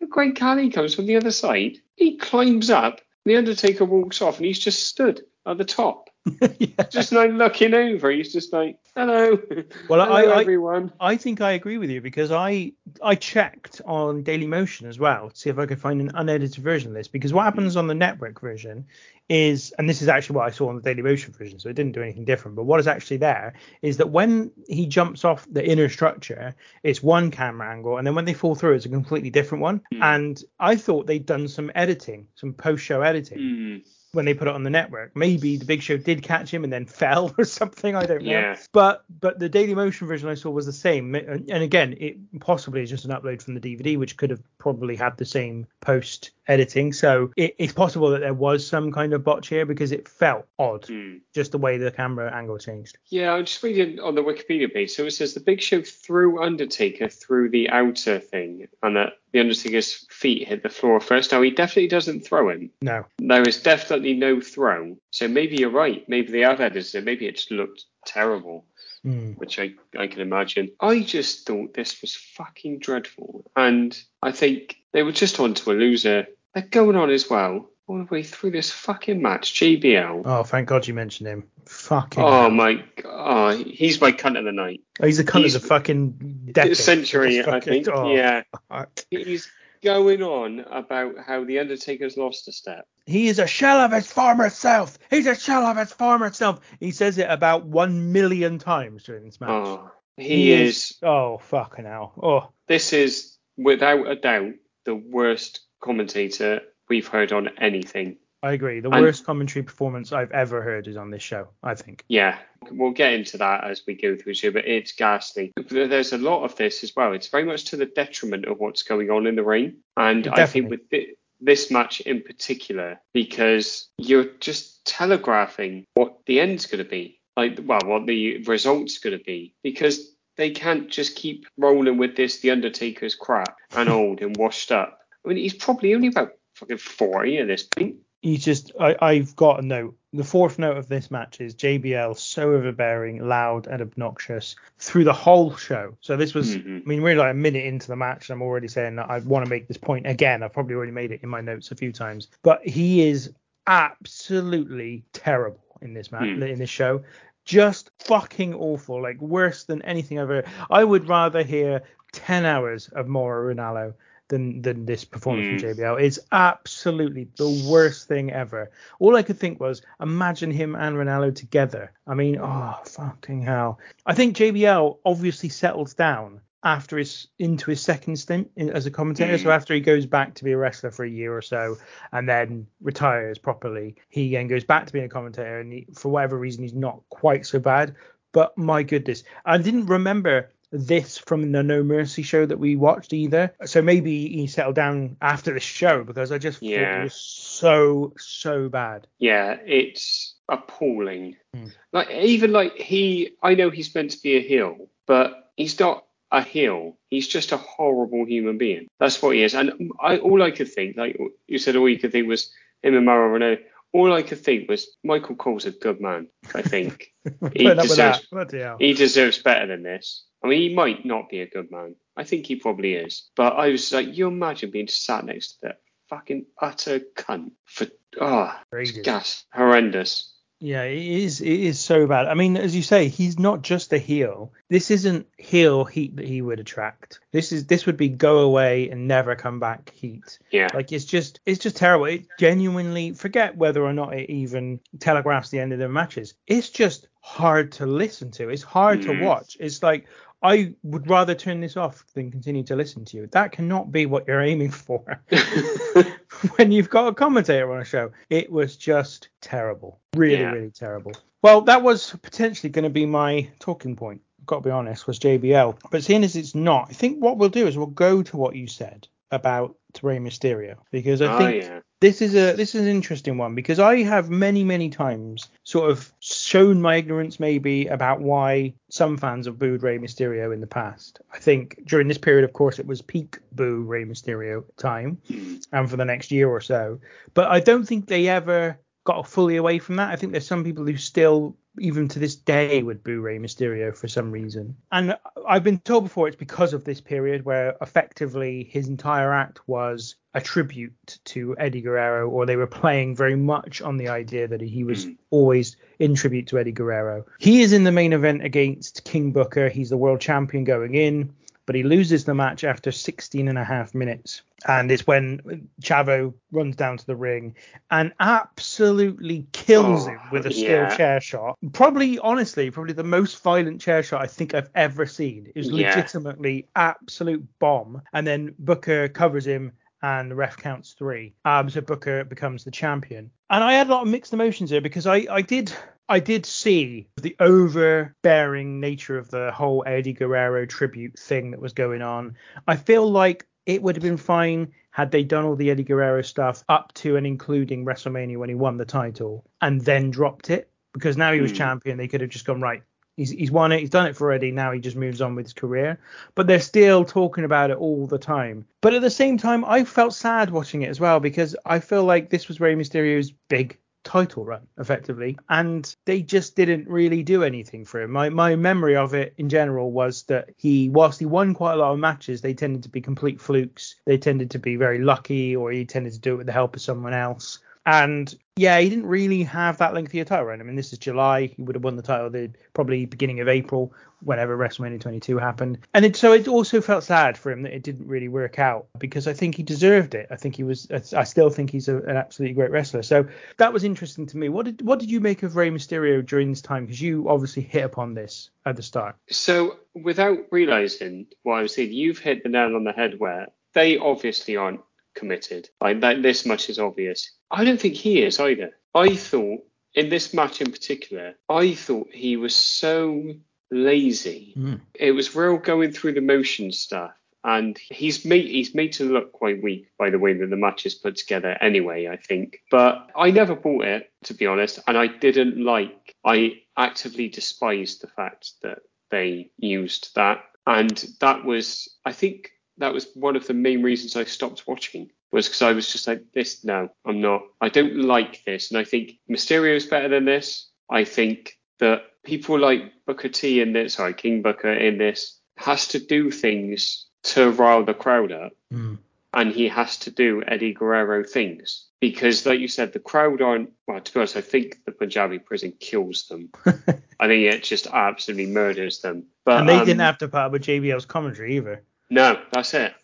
G: the Great Khali comes from the other side. He climbs up. The Undertaker walks off, and he's just stood at the top. Yeah. [LAUGHS] Just like looking over. He's just like, hello. [LAUGHS]
F: Well,
G: hello,
F: I,
G: everyone.
F: I, I think I agree with you because I I checked on Daily Motion as well to see if I could find an unedited version of this. Because what happens on the network version is, and this is actually what I saw on the Daily Motion version, so it didn't do anything different. But what is actually there is that when he jumps off the inner structure, it's one camera angle, and then when they fall through, it's a completely different one.
G: Hmm.
F: And I thought they'd done some editing, some post-show editing.
G: Hmm.
F: When they put it on the network, maybe the Big Show did catch him and then [LAUGHS] fell or something. I don't know.
G: Yeah.
F: But but the Daily Motion version I saw was the same. And and again, it possibly is just an upload from the DVD, which could have probably had the same post editing. So it, it's possible that there was some kind of botch here because it felt odd,
G: Hmm.
F: just the way the camera angle changed.
G: Yeah, I'm just reading on the Wikipedia page. So it says the Big Show threw Undertaker through the outer thing, and that the Undertaker's feet hit the floor first. Now he definitely doesn't throw him.
F: No.
G: There is definitely no throw. So maybe you're right. Maybe they have edited it. Maybe it just looked terrible,
F: Hmm.
G: which I, I can imagine. I just thought this was fucking dreadful. And I think they were just on to a loser. They're going on as well all the way through this fucking match. JBL.
F: Oh, thank God you mentioned him. Fucking.
G: Oh
F: hell.
G: my god, oh, he's my cunt of the night.
F: Oh, he's the cunt
G: he's-
F: of the fucking decade.
G: Century,
F: Just
G: I think.
F: oh,
G: Yeah,
F: fuck.
G: he's going on about how the Undertaker's lost a step.
F: he is a shell of his former self. He's a shell of his former self. He says it about one million times during this match.
G: Oh, he, is.
F: Oh fucking hell. Oh,
G: This is without a doubt the worst commentator we've heard on anything.
F: I agree. The
G: And-
F: worst commentary performance I've ever heard is on this show. I think.
G: Yeah, we'll get into that as we go through here, but it's ghastly. There's a lot of this as well. It's very much to the detriment of what's going on in the ring. And I think with thi- this match in particular, because you're just telegraphing what the end's going to be, like, well, what the result's going to be, because they can't just keep rolling with this The Undertaker's crap and [LAUGHS] old and washed up. I mean, he's probably only about fucking 40 at this point.
F: He's just. I, I've got a note. The fourth note of this match is JBL so overbearing, loud, and obnoxious through the whole show. So this was.
G: Mhm.
F: I mean, we're like a minute into the match, and I'm already saying that I want to make this point again. I've probably already made it in my notes a few times, but he is absolutely terrible in this match,
G: Hmm.
F: in this show. Just fucking awful, like worse than anything I've ever. I would rather hear 10 hours of Mauro Ranallo than than this performance from
G: Hmm.
F: JBL. It's absolutely the worst thing ever. All I could think was, imagine him and Ranallo together. I mean, oh fucking hell. I think JBL obviously settles down after his into his second stint in, as a commentator. So
G: Mm.
F: after he goes back to be a wrestler for a year or so, and then retires properly, he then goes back to being a commentator, and he, for whatever reason, he's not quite so bad. But my goodness, I didn't remember this from the No Mercy show that we watched either. So maybe he settled down after the show because I just thought it was so so bad.
G: Yeah, it's appalling.
F: Hmm.
G: Like even like he, I know he's meant to be a heel, but he's not a heel. He's just a horrible human being. That's what he is. And I, all I could think, like you said, all you could think was him and Mauro Ranallo. All I could think was Michael Cole's a good man. I think [LAUGHS] he
F: Putting up with
G: deserves
F: that. Bloody hell.
G: he deserves better than this. I mean, he might not be a good man. I think he probably is. But I was like, you imagine being sat next to that fucking utter cunt for ah,
F: oh,
G: it's
F: ages.
G: gas, horrendous.
F: Yeah, it is. It is so bad. I mean, as you say, he's not just a heel. This isn't heel heat that he would attract. This is this would be go away and never come back heat.
G: Yeah.
F: Like it's just it's just terrible. It genuinely forget whether or not it even telegraphs the end of their matches. It's just hard to listen to. It's hard to
G: Mm.
F: watch. It's like I would rather turn this off than continue to listen to you. That cannot be what you're aiming for. [LAUGHS] [LAUGHS] [LAUGHS] when you've got a commentator on a show. It was just terrible. Really,
G: Yeah.
F: really terrible. Well, that was potentially going to be my talking point. I've got to be honest, was JBL. But seeing as it's not, I think what we'll do is we'll go to what you said about Rey Mysterio because I
G: oh
F: think
G: yeah.
F: this is a this is an interesting one because I have many many times sort of shown my ignorance maybe about why some fans have booed Rey Mysterio in the past. I think during this period, of course, it was peak boo Rey Mysterio time, hmm. and for the next year or so. But I don't think they ever got fully away from that. I think there's some people who still even to this day would boo Rey Mysterio for some reason. And I've been told before it's because of this period where effectively his entire act was a tribute to Eddie Guerrero, or they were playing very much on the idea that he was hmm. always in tribute to Eddie Guerrero. He is in the main event against King Booker. He's the world champion going in, but he loses the match after 16 and a half minutes. And it's when Chavo runs down to the ring and absolutely kills
G: Oh,
F: him with a steel
G: yeah.
F: chair shot. Probably, honestly, probably the most violent chair shot I think I've ever seen. It was
G: Yeah.
F: legitimately absolute bomb. And then Booker covers him and the ref counts three. Um, so Booker becomes the champion. And I had a lot of mixed emotions here because I, I did I did see the overbearing nature of the whole Eddie Guerrero tribute thing that was going on. I feel like it would have been fine had they done all the Eddie Guerrero stuff up to and including WrestleMania when he won the title and then dropped it because now he was
G: Hmm.
F: champion. They could have just gone right. He's, he's won it. He's done it for Eddie. Now he just moves on with his career. But they're still talking about it all the time. But at the same time, I felt sad watching it as well because I feel like this was Rey Mysterio's big title run effectively and they just didn't really do anything for him. My my memory of it in general was that he whilst he won quite a lot of matches they tended to be complete flukes. They tended to be very lucky or he tended to do it with the help of someone else And yeah, he didn't really have that lengthy a title run. I mean, this is July. He would have won the title the probably beginning of April, whenever WrestleMania 22 happened. And it, so it also felt sad for him that it didn't really work out because I think he deserved it. I think he was. I still think he's a, an absolutely great wrestler. So that was interesting to me. What did what did you make of Rey Mysterio during this time? Because you obviously hit upon this at the start.
G: So without realizing what I was saying, you've hit the nail on the head where they obviously aren't committed. Like that, this much is obvious. I don't think he is either. I thought in this match in particular, I thought he was so lazy. Mm. It was real going through the motion stuff. And he's made he's made to look quite weak by the way that the match is put together anyway, I think. But I never bought it, to be honest, and I didn't like I actively despised the fact that they used that. And that was I think that was one of the main reasons I stopped watching was because I was just like, this, no, I'm not. I don't like this. And I think Mysterio is better than this. I think that people like Booker T in this, sorry, King Booker in this, has to do things to rile the crowd up. Mm. And he has to do Eddie Guerrero things. Because, like you said, the crowd aren't, well, to be honest, I think the Punjabi prison kills them. [LAUGHS] I think it just absolutely murders them.
F: But, and they um, didn't have to part with JBL's commentary either.
G: No, that's it.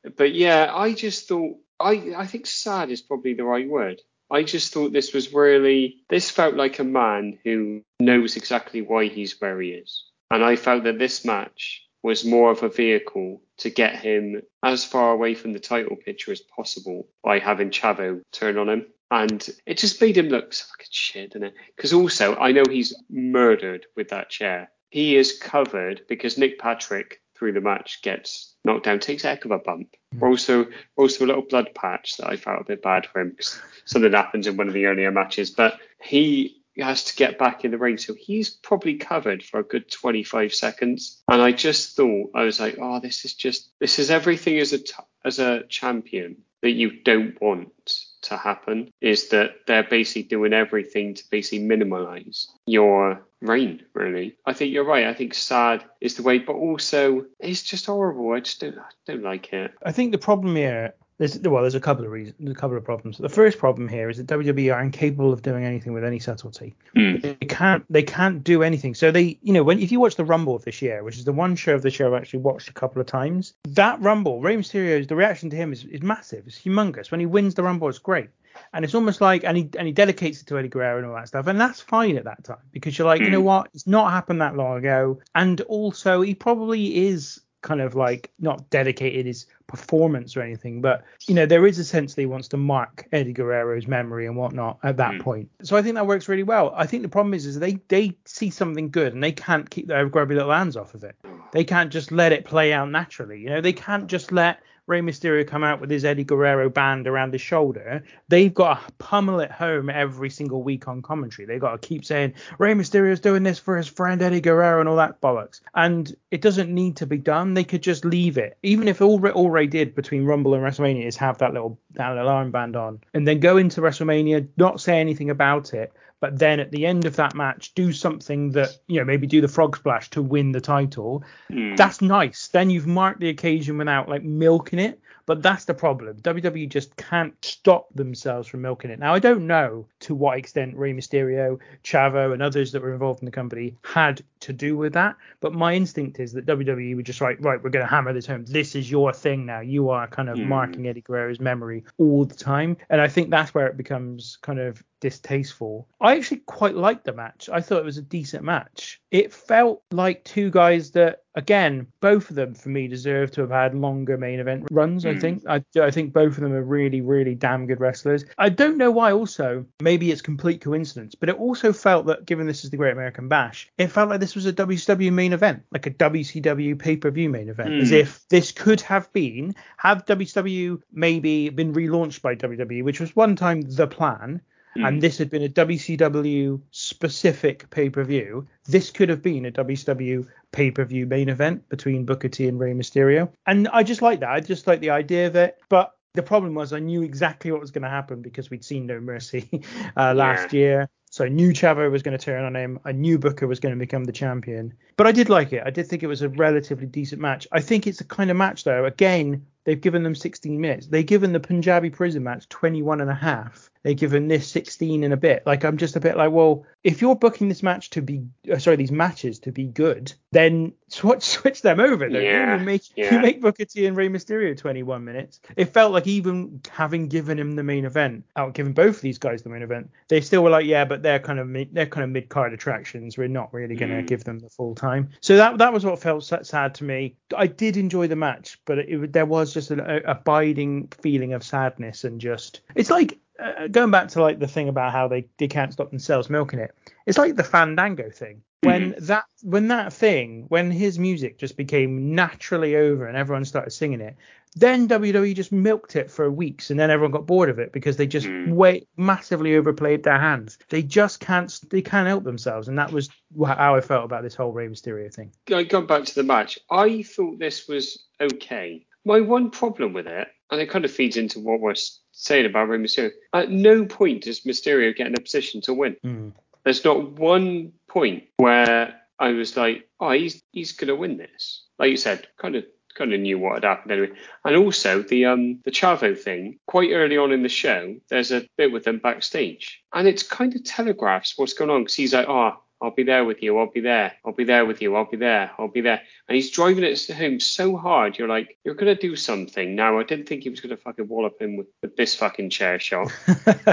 G: [LAUGHS] but yeah, I just thought I I think sad is probably the right word. I just thought this was really this felt like a man who knows exactly why he's where he is. And I felt that this match was more of a vehicle to get him as far away from the title picture as possible by having Chavo turn on him. And it just made him look fucking shit, didn't it? Because also, I know he's murdered with that chair. He is covered because Nick Patrick through the match gets knocked down, takes a heck of a bump. Mm. Also, also a little blood patch that I felt a bit bad for him because something happens in one of the earlier matches. But he has to get back in the ring, so he's probably covered for a good 25 seconds. And I just thought I was like, oh, this is just this is everything as a t- as a champion that you don't want to happen is that they're basically doing everything to basically minimize your reign, really. I think you're right. I think sad is the way, but also it's just horrible. I just don't, I don't like it.
F: I think the problem here there's well, there's a couple of reasons, a couple of problems. The first problem here is that WWE are incapable of doing anything with any subtlety. Mm. They can't, they can't do anything. So they, you know, when if you watch the Rumble of this year, which is the one show of the show I've actually watched a couple of times, that Rumble, Rey Mysterio's the reaction to him is, is massive. It's humongous. When he wins the Rumble, it's great. And it's almost like, and he and he dedicates it to Eddie Guerrero and all that stuff, and that's fine at that time because you're like, mm. you know hmm. what, it's not happened that long ago, and also he probably is kind of like not dedicated his performance or anything, but you know there is a sense that he wants to mark Eddie Guerrero's memory and whatnot at that mm. point. So I think that works really well. I think the problem is is they they see something good and they can't keep their grubby little hands off of it. They can't just let it play out naturally. You know they can't just let Rey Mysterio come out with his Eddie Guerrero band around his shoulder, they've got to pummel it home every single week on commentary. They've got to keep saying Rey Mysterio's doing this for his friend Eddie Guerrero and all that bollocks. And it doesn't need to be done. They could just leave it. Even if all, all Rey did between Rumble and WrestleMania is have that little that little armband on and then go into WrestleMania, not say anything about it, but then at the end of that match do something that you know maybe do the frog splash to win the title. Mm. that's nice. Then you've marked the occasion without like milking it but that's the problem. WWE just can't stop themselves from milking it. Now, I don't know to what extent Rey Mysterio, Chavo, and others that were involved in the company had to do with that. But my instinct is that WWE were just like, right, we're going to hammer this home. This is your thing now. You are kind of mm. marking Eddie Guerrero's memory all the time. And I think that's where it becomes kind of distasteful. I actually quite liked the match. I thought it was a decent match. It felt like two guys that, again, both of them for me deserve to have had longer main event runs. Mm. I hmm. think I, I think both of them are really, really damn good wrestlers. I don't know why. Also, maybe it's complete coincidence, but it also felt that, given this is the Great American Bash, it felt like this was a WCW main event, like a WCW pay per view main event, mm. as hmm. if this could have been have WCW maybe been relaunched by WWE, which was one time the plan and hmm. this had been a WCW specific pay per view, this could have been a WCW pay per view main event between Booker T and Rey Mysterio. And I just like that. I just like the idea of it. But the problem was I knew exactly what was going to happen because we'd seen No Mercy [LAUGHS] uh, last yeah. year. So I knew Chavo was going to turn on him. I knew Booker was going to become the champion. But I did like it. I did think it was a relatively decent match. I think it's a kind of match, though. Again, they've given them 16 minutes. They've given the Punjabi prison match 21 and a half. They give him this 16 in a bit. Like I'm just a bit like, well, if you're booking this match to be, uh, sorry, these matches to be good, then switch [LAUGHS] switch them over. Don't
G: Yeah,
F: you? Make
G: yeah.
F: you make Booker T and Rey Mysterio 21 minutes. It felt like even having given him the main event, out giving both of these guys the main event, they still were like, yeah, but they're kind of mid, they're kind of mid card attractions. We're not really going to
G: Mm.
F: give them the full time. So that that was what felt sad to me. I did enjoy the match, but it, it there was just an a, abiding feeling of sadness and just it's like uh, going back to like the thing about how they, they can't stop themselves milking it. It's like the Fandango thing. When that when that thing when his music just became naturally over and everyone started singing it, then WWE just milked it for weeks and then everyone got bored of it because they just
G: Mm.
F: way massively overplayed their hands. They just can't they can't help themselves and that was how I felt about this whole Rey Mysterio thing.
G: Going back to the match, I thought this was okay. My one problem with it, and it kind of feeds into what we're saying about Rey Mysterio, at no point does Mysterio get in a position to win.
F: Mm.
G: There's not one point where I was like, oh, he's he's gonna win this. Like you said, kind of kind of knew what had happened anyway. And also the um the Chavo thing, quite early on in the show, there's a bit with them backstage, and it's kind of telegraphs what's going on because he's like, oh. I'll be there with you. I'll be there. I'll be there with you. I'll be there. I'll be there. And he's driving it home so hard. You're like, you're gonna do something. Now, I didn't think he was gonna fucking wallop him with, with this fucking chair shot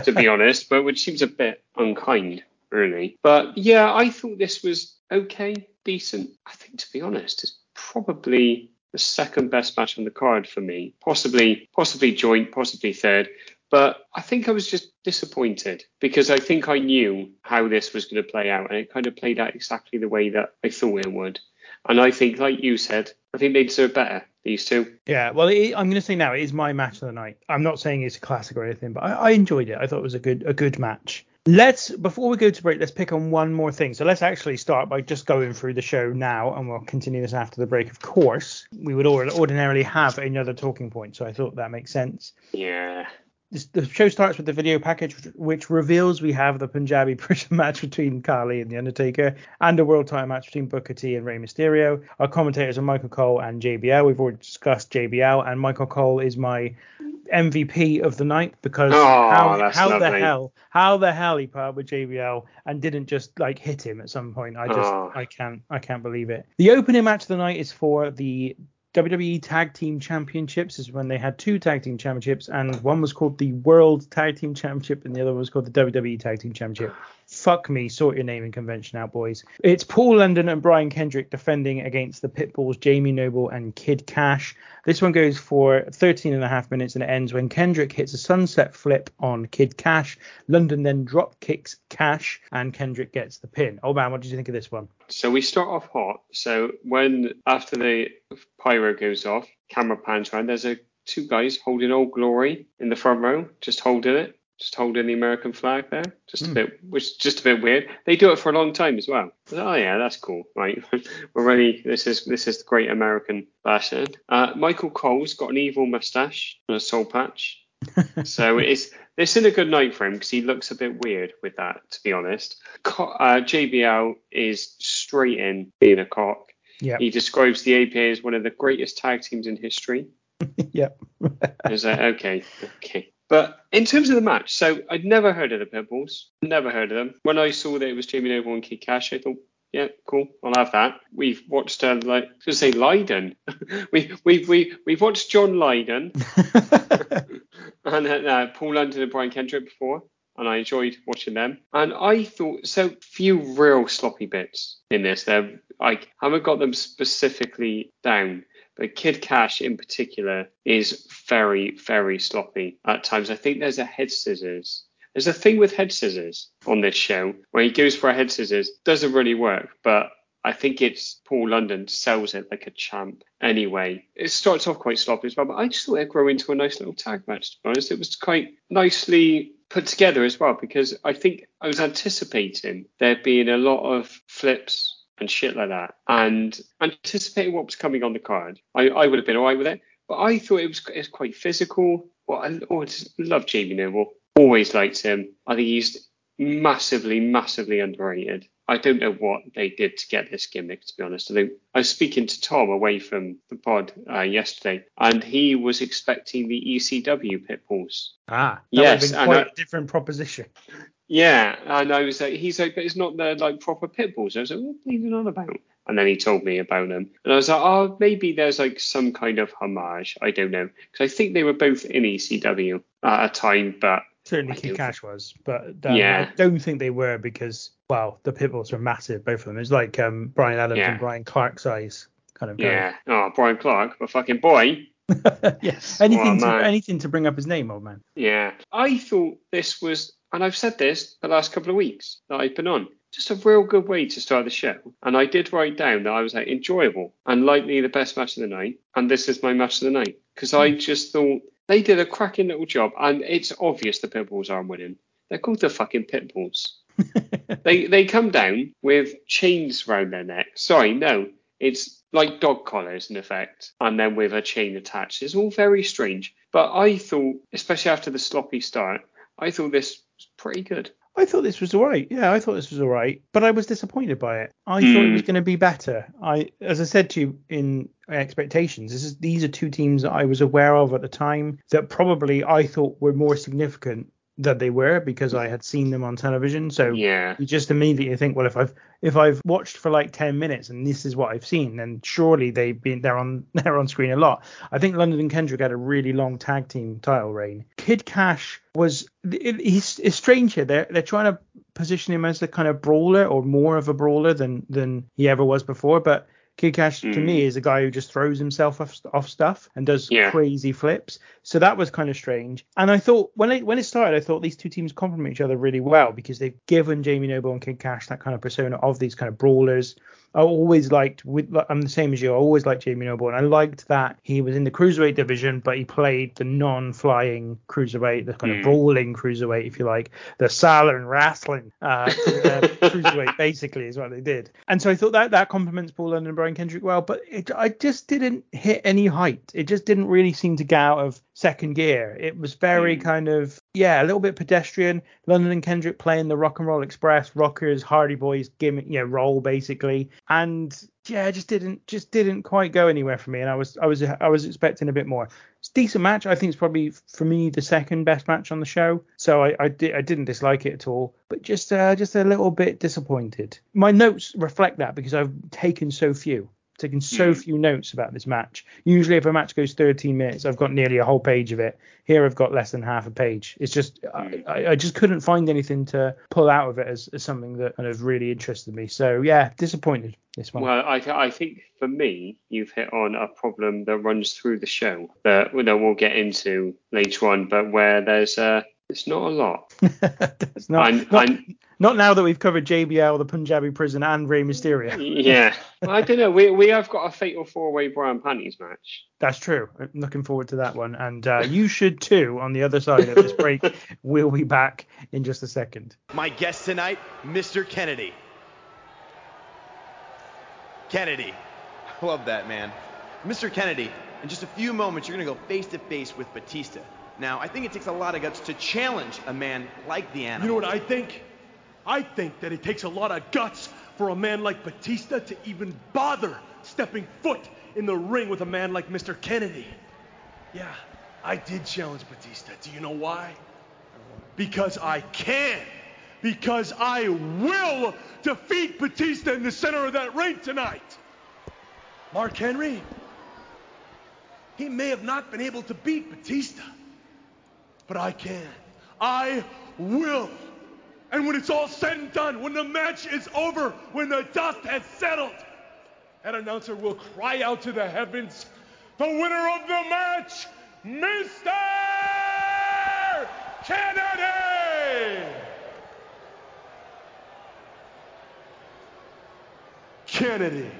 G: to be [LAUGHS] honest, but which seems a bit unkind, really. But yeah, I thought this was okay, decent. I think, to be honest, it's probably the second best match on the card for me. Possibly, possibly joint, possibly third. But I think I was just disappointed because I think I knew how this was going to play out, and it kind of played out exactly the way that I thought it would. And I think, like you said, I think they deserve better. These two.
F: Yeah, well, it, I'm going to say now it is my match of the night. I'm not saying it's a classic or anything, but I, I enjoyed it. I thought it was a good a good match. Let's before we go to break, let's pick on one more thing. So let's actually start by just going through the show now, and we'll continue this after the break. Of course, we would ordinarily have another talking point, so I thought that makes sense.
G: Yeah.
F: This, the show starts with the video package, which, which reveals we have the Punjabi [LAUGHS] prison match between Khali and The Undertaker, and a world title match between Booker T and Rey Mysterio. Our commentators are Michael Cole and JBL. We've already discussed JBL, and Michael Cole is my MVP of the night because
G: Oh,
F: how, how the hell how the hell he part with JBL and didn't just like hit him at some point. I just
G: Oh.
F: I can't I can't believe it. The opening match of the night is for the WWE Tag Team Championships is when they had two tag team championships and one was called the World Tag Team Championship and the other was called the WWE Tag Team Championship. Fuck me, sort your naming convention out, boys. It's Paul London and Brian Kendrick defending against the Pitbulls, Jamie Noble and Kid Cash. This one goes for 13 and a half minutes and it ends when Kendrick hits a sunset flip on Kid Cash. London then drop kicks Cash and Kendrick gets the pin. Oh man, what did you think of this one?
G: So we start off hot. So when after the pyro goes off, camera pans around. There's a two guys holding Old Glory in the front row, just holding it, just holding the American flag there. Just a bit, which is just a bit weird. They do it for a long time as well. I was like, Oh yeah, that's cool. Right, [LAUGHS] we're ready. This is this is the great American fashion. Uh, Michael Cole's got an evil mustache and a soul patch. [LAUGHS] so it's it's in a good night for him because he looks a bit weird with that, to be honest. Co- uh, JBL is straight in being a cock.
F: Yeah.
G: He describes the APA as one of the greatest tag teams in history. [LAUGHS]
F: yep.
G: I was like, okay, okay. But in terms of the match, so I'd never heard of the Pitbulls, never heard of them. When I saw that it was Jamie Noble and Kid Cash, I thought, yeah, cool, I'll have that. We've watched, uh, like, I was say Lydon. [LAUGHS] we we we we've watched John Lydon [LAUGHS] and uh, uh, Paul London and Brian Kendrick before, and I enjoyed watching them. And I thought so few real sloppy bits in this. There, I haven't got them specifically down, but Kid Cash in particular is very, very sloppy at times. I think there's a head scissors. There's a thing with head scissors on this show where he goes for a head scissors, doesn't really work, but I think it's Paul London sells it like a champ anyway. It starts off quite sloppy as well, but I just thought it grew into a nice little tag match, to be honest. It was quite nicely put together as well, because I think I was anticipating there being a lot of flips and shit like that, and anticipating what was coming on the card. I, I would have been alright with it, but I thought it was, it was quite physical. Well, I, oh, I love Jamie Noble. Always liked him. I think he's massively, massively underrated. I don't know what they did to get this gimmick, to be honest. I, think, I was speaking to Tom away from the pod uh, yesterday, and he was expecting the ECW pitbulls.
F: Ah, that
G: Yes,
F: would have been quite
G: I-
F: a different proposition.
G: Yeah, and I was like, he's like, but it's not the like proper pitbulls. I was like, what are you on about? And then he told me about them, and I was like, oh, maybe there's like some kind of homage. I don't know, because I think they were both in ECW at a time, but
F: Certainly
G: I
F: Kid
G: do-
F: Cash was, but um,
G: Yeah.
F: I don't think they were because, well, the Pitbulls were massive, both of them. It's like um, Brian Adams
G: Yeah.
F: and Brian Clark size kind of guy.
G: yeah. Oh, Brian Clark, a fucking boy. [LAUGHS]
F: yes. Anything
G: Oh,
F: to anything to bring up his name, old man.
G: Yeah, I thought this was, and I've said this the last couple of weeks that I've been on, just a real good way to start the show. And I did write down that I was like enjoyable and likely the best match of the night. And this is my match of the night because I mm. just thought they did a cracking little job. And it's obvious the Pitbulls aren't winning. They're called the fucking Pitbulls. [LAUGHS] they they come down with chains round their neck. Sorry, no, it's like dog collars in effect, and then with a chain attached. It's all very strange. But I thought, especially after the sloppy start, I thought this was pretty good.
F: I thought this was all right. Yeah, I thought this was all right, but I was disappointed by it. I thought it
G: Mm.
F: was going to be better. I, as I said to you in expectations, this is these are two teams that I was aware of at the time that probably I thought were more significant than they were because I had seen them on television. So
G: Yeah,
F: you just immediately think, well, if I've if I've watched for like ten minutes and this is what I've seen, then surely they've been they're on [LAUGHS] they're on screen a lot. I think London and Kendrick had a really long tag team title reign. Kid Cash was it, he's it's strange here. They're they're trying to position him as the kind of brawler or more of a brawler than than he ever was before, but. Kid Cash to
G: Mm.
F: me is a guy who just throws himself off, off stuff and does
G: Yeah.
F: crazy flips. So that was kind of strange. And I thought when it when it started, I thought these two teams complement each other really well because they've given Jamie Noble and Kid Cash that kind of persona of these kind of brawlers. I always liked with I'm the same as you. I always liked Jamie Noble and I liked that he was in the cruiserweight division, but he played the non-flying cruiserweight, the kind of
G: Mm.
F: brawling cruiserweight, if you like, the Southern wrestling uh, [LAUGHS] uh, cruiserweight basically is what they did. And so I thought that that complements Paul London and Brian Kendrick well, but it, I just didn't hit any height. It just didn't really seem to get out of second gear. It was very
G: Mm.
F: kind of yeah, a little bit pedestrian. London and Kendrick playing the Rock and Roll Express, Rockers, Hardy Boys gimmick, know, role basically, and yeah, just didn't just didn't quite go anywhere for me. And I was I was I was expecting a bit more. It's a decent match. I think it's probably for me the second best match on the show. So I I, di- I didn't dislike it at all, but just uh, just a little bit disappointed. My notes reflect that because I've taken so few. Taken so
G: Mm.
F: few notes about this match. Usually, if a match goes 13 minutes, I've got nearly a whole page of it. Here, I've got less than half a page. It's just. I, I- I just couldn't find anything to pull out of it as, as something that kind of really interested me. So, yeah, disappointed this one.
G: Well, I, I think for me, you've hit on a problem that runs through the show that you know, we'll get into later on, but where there's uh, it's not a lot. [LAUGHS]
F: It's not,
G: I'm-
F: not,
G: I'm-
F: not now that we've covered JBL, the Punjabi prison, and Rey Mysterio.
G: Yeah, [LAUGHS] I don't know. We we have got a fatal four way Bra and Panties match.
F: That's true. I'm looking forward to that one. And uh, you should too on the other side of this break. [LAUGHS] we'll be back in just a second.
H: My guest tonight, Mr. Kennedy. Kennedy. I love that, man. Mr. Kennedy, in just a few moments, you're going to go face to face with Batista. Now, I think it takes a lot of guts to challenge a man like the animal.
I: You know what I think? I think that it takes a lot of guts for a man like Batista to even bother stepping foot in the ring with a man like Mr. Kennedy. Yeah, I did challenge Batista. Do you know why? Because I can. Because I will defeat Batista in the center of that ring tonight. Mark Henry, he may have not been able to beat Batista, but I can. I will. And when it's all said and done, when the match is over, when the dust has settled, that announcer will cry out to the heavens, the winner of the match, Mr. Kennedy! Kennedy.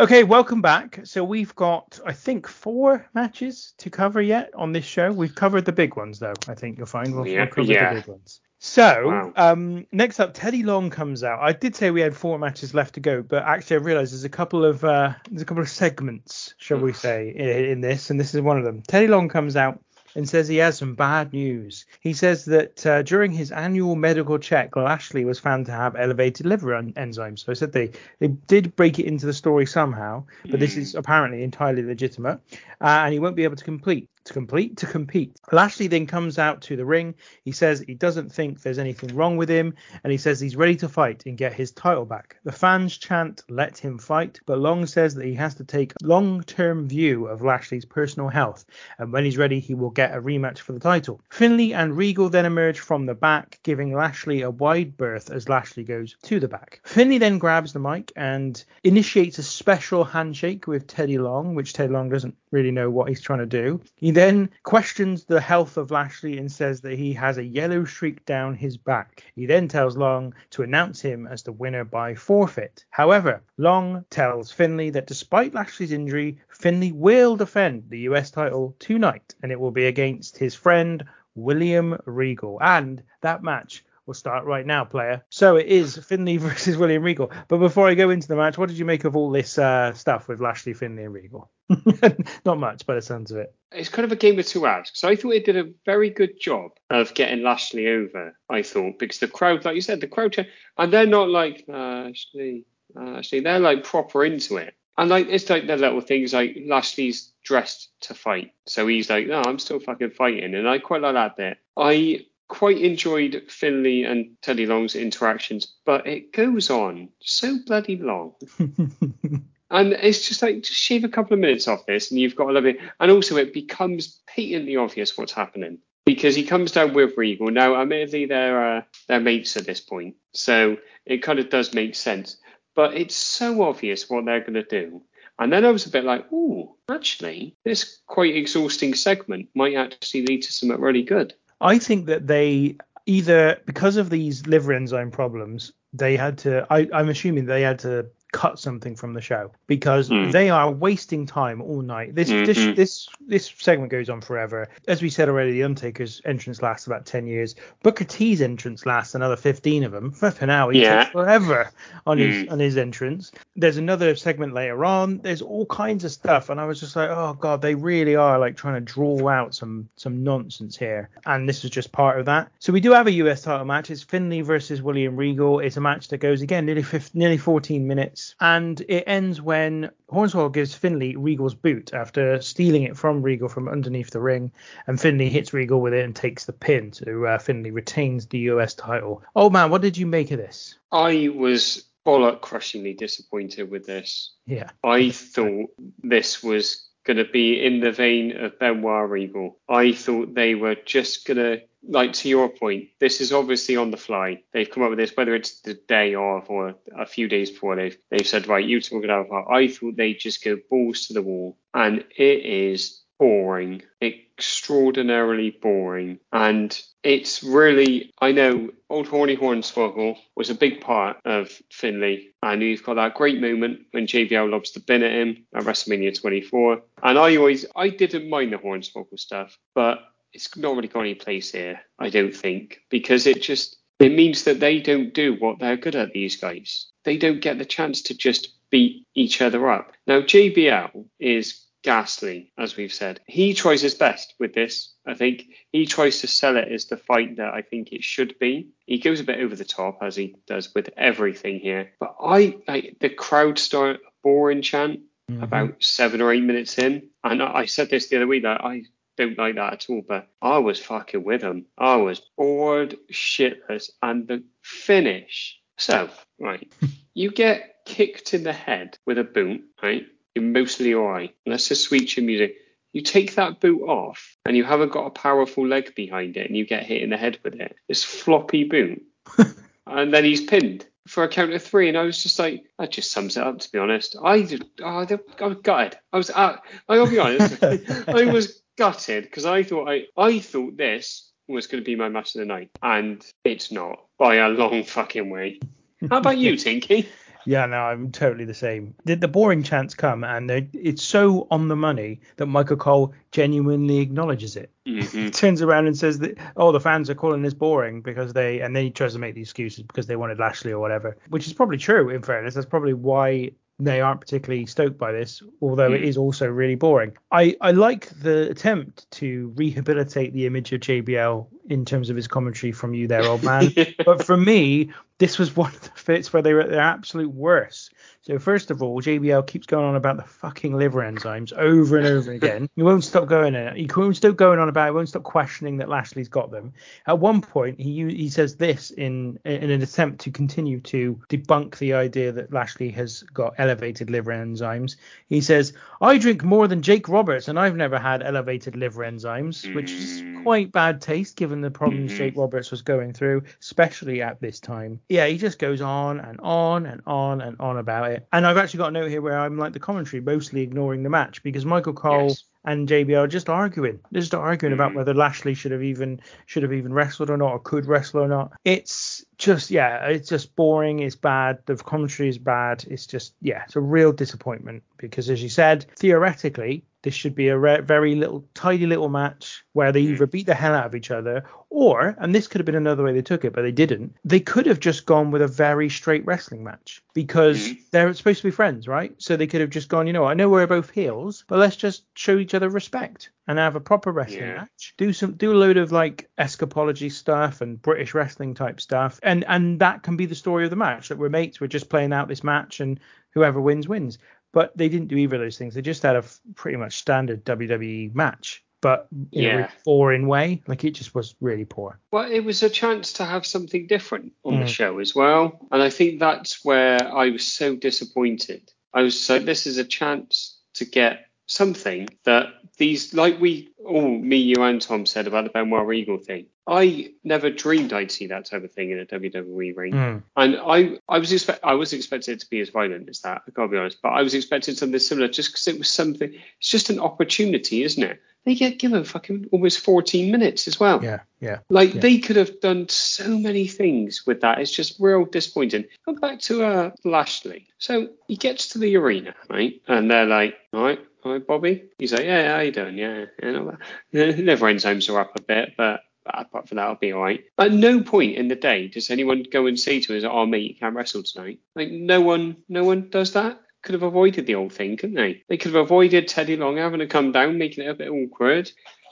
F: Okay, welcome back. So we've got, I think, four matches to cover yet on this show. We've covered the big ones, though. I think you'll find we'll,
G: Yeah,
F: we'll cover
G: yeah.
F: the big ones. So,
G: Wow.
F: um, next up, Teddy Long comes out. I did say we had four matches left to go, but actually, I realised there's a couple of uh, there's a couple of segments, shall we say, in, in this, and this is one of them. Teddy Long comes out. And says he has some bad news. He says that uh, during his annual medical check, Lashley was found to have elevated liver en- enzymes. So I said they, they did break it into the story somehow, but this is apparently entirely legitimate, uh, and he won't be able to complete to complete to compete. Lashley then comes out to the ring. He says he doesn't think there's anything wrong with him, and he says he's ready to fight and get his title back. The fans chant "Let him fight," but Long says that he has to take a long-term view of Lashley's personal health, and when he's ready, he will get a rematch for the title. Finlay and Regal then emerge from the back, giving Lashley a wide berth as Lashley goes to the back. Finlay then grabs the mic and initiates a special handshake with Teddy Long, which Teddy Long doesn't really know what he's trying to do. He then questions the health of Lashley and says that he has a yellow streak down his back. He then tells Long to announce him as the winner by forfeit. However, Long tells Finlay that despite Lashley's injury, Finlay will defend the US title tonight and it will be against his friend William Regal. And that match will start right now, player. So it is Finlay [LAUGHS] versus William Regal. But before I go into the match, what did you make of all this uh, stuff with Lashley, Finlay, and Regal? [LAUGHS] Not much by the sounds of it.
G: It's kind of a game of two halves So I thought it did a very good job of getting Lashley over. I thought because the crowd, like you said, the crowd, and they're not like Lashley, Lashley. They're like proper into it. And like it's like the little things like Lashley's dressed to fight, so he's like, no, I'm still fucking fighting, and I quite like that bit. I quite enjoyed Finlay and Teddy Long's interactions, but it goes on so bloody long. [LAUGHS] and it's just like just shave a couple of minutes off this, and you've got a little bit. And also, it becomes patently obvious what's happening because he comes down with Regal. Now, admittedly, they're uh, they're mates at this point, so it kind of does make sense. But it's so obvious what they're going to do. And then I was a bit like, oh, actually, this quite exhausting segment might actually lead to something really good.
F: I think that they either because of these liver enzyme problems, they had to. I, I'm assuming they had to cut something from the show because
G: Mm.
F: they are wasting time all night. This
G: Mhm.
F: this this this segment goes on forever. As we said already, the Undertaker's entrance lasts about ten years. Booker T's entrance lasts another fifteen of them. [LAUGHS] Flipping out, he
G: Yeah.
F: takes forever on his
G: Mm.
F: on his entrance. There's another segment later on. There's all kinds of stuff, and I was just like, oh god, they really are like trying to draw out some some nonsense here, and this is just part of that. So we do have a US title match. It's Finlay versus William Regal. It's a match that goes again nearly 15, nearly 14 minutes, and it ends when Hornswoggle gives Finlay Regal's boot after stealing it from Regal from underneath the ring, and Finlay hits Regal with it and takes the pin. So uh, Finlay retains the US title. Oh man, what did you make of this?
G: I was bollock crushingly disappointed with this.
F: Yeah.
G: I thought this was going to be in the vein of Benoit Regal. I thought they were just going to, like to your point, this is obviously on the fly. They've come up with this, whether it's the day of or a few days before they've they've said, right, you two are going to have. I thought they'd just go balls to the wall, and it is boring, extraordinarily boring, and it's really I know old horny hornswoggle was a big part of Finlay, and you've got that great moment when JBL lobs the bin at him at WrestleMania 24, and I always I didn't mind the hornswoggle stuff, but it's not really got any place here, I don't think, because it just it means that they don't do what they're good at. These guys, they don't get the chance to just beat each other up. Now JBL is ghastly, as we've said. He tries his best with this. I think he tries to sell it as the fight that I think it should be. He goes a bit over the top as he does with everything here. But I like the crowd start a boring chant mm-hmm. about seven or eight minutes in, and I I said this the other week that I don't like that at all. But I was fucking with him. I was bored shitless, and the finish. So right, [LAUGHS] you get kicked in the head with a boot, right? You're mostly alright. Let's just switch your music. You take that boot off and you haven't got a powerful leg behind it and you get hit in the head with it. This floppy boot. [LAUGHS] and then he's pinned for a count of three. And I was just like, that just sums it up, to be honest. I, oh, I was gutted. I was, uh, I'll be honest, [LAUGHS] I was gutted because I thought I, I thought this was going to be my match of the night. And it's not by a long fucking way. How about you, Tinky?
F: Yeah, no, I'm totally the same. The, the boring chants come, and it's so on the money that Michael Cole genuinely acknowledges it.
G: Mhm.
F: He [LAUGHS] turns around and says that, oh, the fans are calling this boring because they, and then he tries to make the excuses because they wanted Lashley or whatever, which is probably true. In fairness, that's probably why they aren't particularly stoked by this, although it
G: Mm.
F: is also really boring. I, I like the attempt to rehabilitate the image of JBL in terms of his commentary from you there, old man. [LAUGHS] but for me, this was one of the fits where they were at their absolute worst. So first of all, JBL keeps going on about the fucking liver enzymes over and over again. He won't stop going in it. He won't stop going on about. it. He won't stop questioning that Lashley's got them. At one point, he he says this in in an attempt to continue to debunk the idea that Lashley has got elevated liver enzymes. He says, "I drink more than Jake Roberts, and I've never had elevated liver enzymes," which is mm. quite bad taste given the problems mm-hmm. Jake Roberts was going through, especially at this time. Yeah, he just goes on and on and on and on about it. And I've actually got a note here where I'm like the commentary, mostly ignoring the match because Michael Cole
G: Yes.
F: and JBL are just arguing. They're just arguing about mm. whether Lashley should have even should have even wrestled or not, or could wrestle or not. It's just yeah, it's just boring. It's bad. The commentary is bad. It's just yeah, it's a real disappointment because as you said, theoretically this should be a re- very little, tidy little match where they hmm. either beat the hell out of each other, or, and this could have been another way they took it, but they didn't. They could have just gone with a very straight wrestling match because hmm. they're supposed to be friends, right? So they could have just gone, you know, I know we're both heels, but let's just show each other respect and have a proper wrestling
G: Yeah.
F: match. Do some, do a load of like escapology stuff and British wrestling type stuff, and and that can be the story of the match. That we're mates, we're just playing out this match, and whoever wins wins but they didn't do either of those things. They just had a f- pretty much standard WWE match, but in a
G: Yeah.
F: really boring way. Like it just was really poor.
G: Well, it was a chance to have something different on the
F: Mm.
G: show as well. And I think that's where I was so disappointed. I was like, this is a chance to get something that these, like we, all me, you, and Tom said about the Benoit Regal thing. I never dreamed I'd see that type of thing in a WWE ring.
F: Mm.
G: And I, I was expect, I was expecting it to be as violent as that. I gotta be honest, but I was expecting something similar, just because it was something. It's just an opportunity, isn't it? They get given fucking almost 14 minutes as well.
F: Yeah, yeah.
G: Like
F: Yeah.
G: they could have done so many things with that. It's just real disappointing. Go back to uh, Lashley. So he gets to the arena, right? And they're like, all right, all right, Bobby. He's like, yeah, how you doing? Yeah, you know, the liver enzymes are up a bit, but apart from that, I'll be all right. At no point in the day does anyone go and say to us, oh mate, you can't wrestle tonight. Like no one, no one does that. Could have avoided the whole thing, couldn't they? They could have avoided Teddy Long having to come down, making it a bit awkward.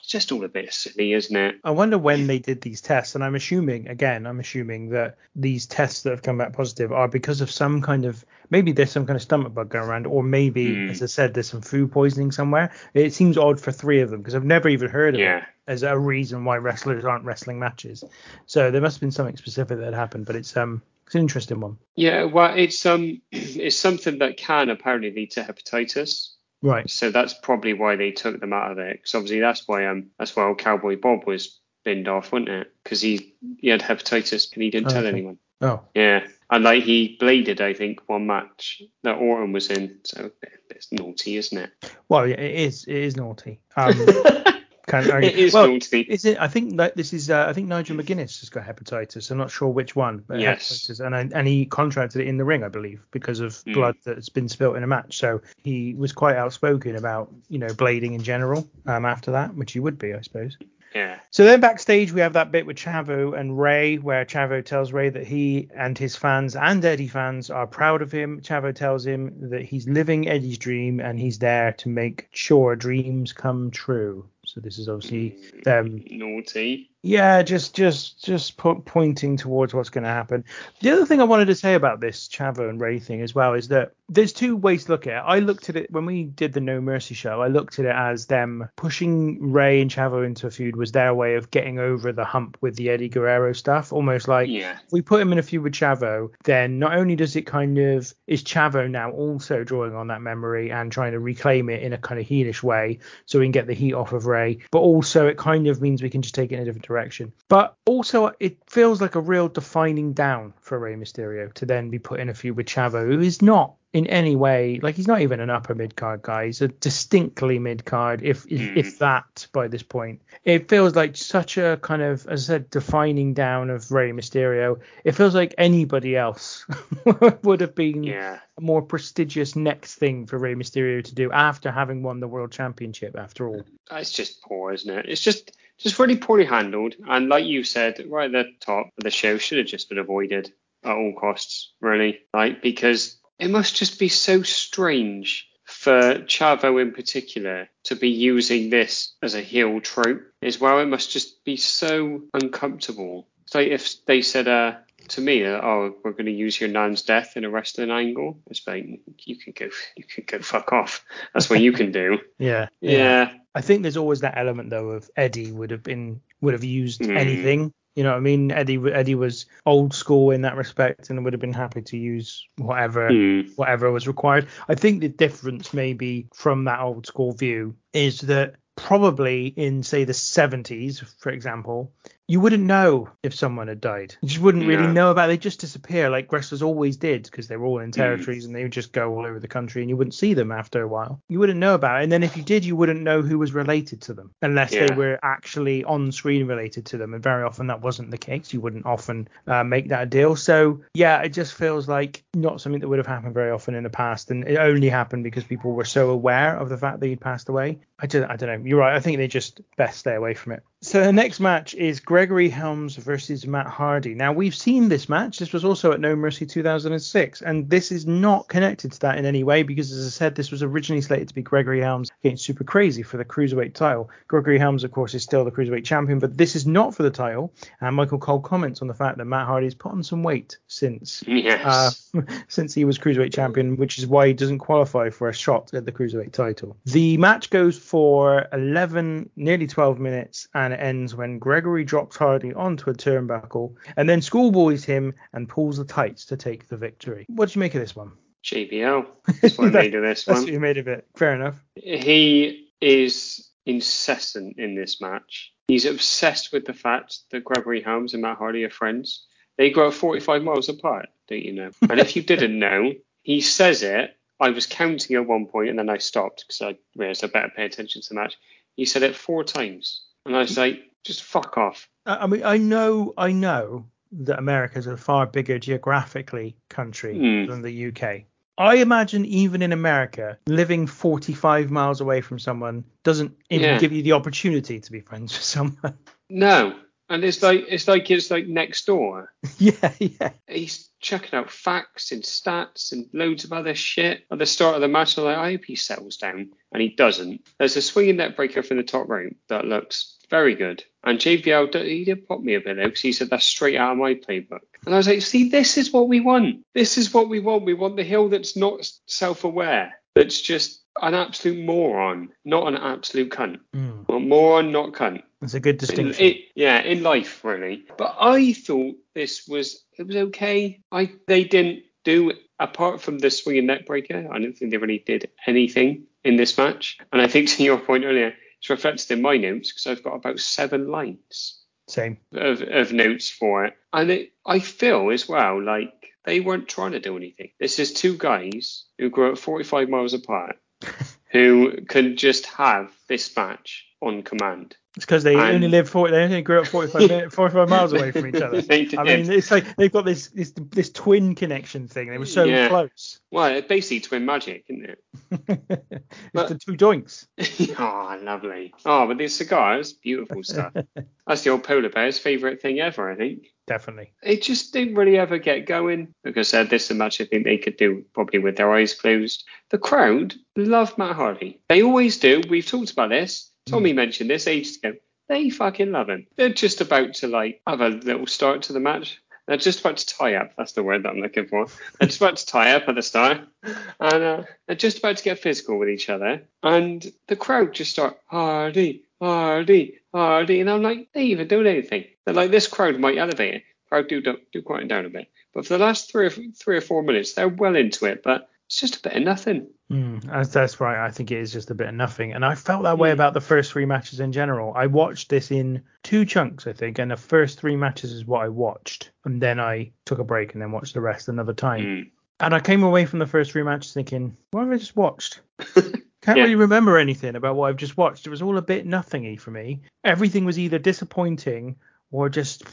G: Just all a bit silly, isn't it?
F: I wonder when they did these tests, and I'm assuming, again, I'm assuming that these tests that have come back positive are because of some kind of maybe there's some kind of stomach bug going around, or maybe,
G: Hmm.
F: as I said, there's some food poisoning somewhere. It seems odd for three of them because I've never even heard of
G: Yeah.
F: it as a reason why wrestlers aren't wrestling matches. So there must have been something specific that happened, but it's um it's an interesting one.
G: Yeah, well, it's um, [CLEARS THROAT] it's something that can apparently lead to hepatitis.
F: Right.
G: So that's probably why they took them out of it. Because obviously that's why um, that's why old Cowboy Bob was binned off, wasn't it? Because he he had hepatitis and he didn't tell
F: Okay.
G: anyone.
F: Oh.
G: Yeah, and like he bladed, I think, one match that Orton was in. So it's naughty, isn't it?
F: Well, yeah, it is. It is naughty. Um, [LAUGHS] can't argue.
G: It is
F: well,
G: naughty.
F: Is it? I think that this is. Uh, I think Nigel McGuinness has got hepatitis. I'm not sure which one. But
G: Yes.
F: and I, and he contracted it in the ring, I believe, because of
G: Hmm.
F: blood that's been spilt in a match. So he was quite outspoken about you know blading in general. Um, after that, which he would be, I suppose.
G: Yeah.
F: So then backstage we have that bit with Chavo and Rey, where Chavo tells Rey that he and his fans and Eddie fans are proud of him. Chavo tells him that he's living Eddie's dream and he's there to make sure dreams come true. So this is obviously them
G: Naughty.
F: Yeah, just just just po- pointing towards what's going to happen. The other thing I wanted to say about this Chavo and Rey thing as well is that there's two ways to look at it. I looked at it when we did the No Mercy show. I looked at it as them pushing Rey and Chavo into a feud was their way of getting over the hump with the Eddie Guerrero stuff. Almost like
G: Yeah.
F: if we put him in a feud with Chavo, then not only does it kind of is Chavo now also drawing on that memory and trying to reclaim it in a kind of heelish way, so we can get the heat off of Rey, but also it kind of means we can just take it in a different direction. But also it feels like a real defining down for Rey Mysterio to then be put in a feud with Chavo, who is not in any way like he's not even an upper mid card guy. He's a distinctly mid card, if if, hmm. if that by this point. It feels like such a kind of, as I said, defining down of Rey Mysterio. It feels like anybody else [LAUGHS] would have been
G: Yeah.
F: a more prestigious next thing for Rey Mysterio to do after having won the world championship. After all,
G: It's just poor, isn't it? It's just just really poorly handled. And like you said, right at the top of the show, should have just been avoided at all costs, really. Like because it must just be so strange for Chavo in particular to be using this as a heel trope as well. It must just be so uncomfortable. It's like if they said uh, to me, uh, "Oh, we're going to use your nan's death in a wrestling angle," it's like you can go, you can go fuck off. That's what you can do. [LAUGHS]
F: Yeah.
G: Yeah.
F: I think there's always that element though of Eddie would have been would have used
G: Mm.
F: anything. You know what I mean? Eddie Eddie was old school in that respect and would have been happy to use whatever
G: Mm.
F: whatever was required. I think the difference maybe from that old school view is that probably in say the 70s for example you wouldn't know if someone had died. You just wouldn't really
G: No.
F: know about it. They just disappear like wrestlers always did because they were all in territories and they would just go all over the country and you wouldn't see them after a while. You wouldn't know about it. And then if you did you wouldn't know who was related to them unless they were actually on screen related to them and very often that wasn't the case. You wouldn't often uh, make that a deal. So yeah it just feels like not something that would have happened very often in the past and it only happened because people were so aware of the fact that he'd passed away. I just i don't know. You're right. I think they just best stay away from it so the next match is Gregory Helms versus Matt Hardy. Now we've seen this match. This was also at No Mercy 2006, and this is not connected to that in any way because, as I said, this was originally slated to be Gregory Helms against Super Crazy for the cruiserweight title. Gregory Helms, of course, is still the cruiserweight champion, but this is not for the title. And Michael Cole comments on the fact that Matt Hardy's put on some weight since
G: Yes.
F: uh, [LAUGHS] since he was cruiserweight champion, which is why he doesn't qualify for a shot at the cruiserweight title. The match goes for 11, nearly 12 minutes, and it ends when Gregory drops Hardy onto a turnbuckle and then schoolboys him and pulls the tights to take the victory. What do you make of this one?
G: JBL. That's what I [LAUGHS] made of this
F: That's
G: one.
F: what you made of it. Fair enough.
G: He is incessant in this match. He's obsessed with the fact that Gregory Helms and Matt Hardy are friends. They grow 45 miles apart, don't you know? And if you didn't [LAUGHS] know, he says it. I was counting at one point and then I stopped because I realized I better pay attention to the match. He said it four times. And I say, just fuck off.
F: I mean, I know, I know that America's a far bigger geographically country
G: Hmm.
F: than the UK. I imagine even in America, living 45 miles away from someone doesn't even
G: Yeah.
F: give you the opportunity to be friends with someone.
G: No. And it's like it's like it's like next door. [LAUGHS]
F: yeah, yeah.
G: He's chucking out facts and stats and loads of other shit at the start of the match. I'm like, I hope he settles down, and he doesn't. There's a swinging neck breaker from the top rope that looks very good. And JBL, he did pop me a bit though, because he said that's straight out of my playbook. And I was like, see, this is what we want. This is what we want. We want the heel that's not self-aware, that's just an absolute moron, not an absolute cunt.
F: Mm.
G: Well, moron, not cunt.
F: It's a good
G: In-
F: distinction.
G: it- yeah, in life really. But I thought this was it was okay. I they didn't do apart from the swinging neck breaker. I don't think they really did anything in this match. And I think to your point earlier, it's reflected in my notes because I've got about seven lines
F: Same.
G: of, of notes for it. And it, I feel as well like they weren't trying to do anything. This is two guys who grew up 45 miles apart [LAUGHS] who can just have this match on command.
F: It's because they
G: And-
F: only live 40, they only grew up 45, minutes, [LAUGHS] 45 miles away from each other. [LAUGHS] I mean, it's like they've got this this this twin connection thing. They were so
G: Yeah.
F: close.
G: Well, it's basically twin magic, isn't it? [LAUGHS]
F: it's
G: But-
F: the two joints.
G: oh, lovely. Oh, but these cigars, beautiful stuff. That's the old polar bear's favourite thing ever, I think.
F: Definitely.
G: It just didn't really ever get going because uh, this is a match I think they could do probably with their eyes closed. The crowd love Matt Hardy. They always do. We've talked about this. Tommy mentioned this ages ago. They fucking love him. They're just about to like have a little start to the match. They're just about to tie up. That's the word that I'm looking for. They're just about to tie up at the start, and uh, they're just about to get physical with each other. And the crowd just start Hardy, Hardy, Hardy, and I'm like, they even doing anything. They're like, this crowd might elevate it. Crowd do do, do quiet down a bit, but for the last three or three or four minutes, they're well into it. But it's just a bit of nothing.
F: Mm, that's, that's right. I think it is just a bit of nothing. And I felt that way
G: Mm.
F: about the first three matches in general. I watched this in two chunks, I think, and the first three matches is what I watched. And then I took a break and then watched the rest another time.
G: Mm.
F: And I came away from the first three matches thinking, what have I just watched? [LAUGHS] Can't
G: Yeah.
F: really remember anything about what I've just watched. It was all a bit nothingy for me. Everything was either disappointing or just,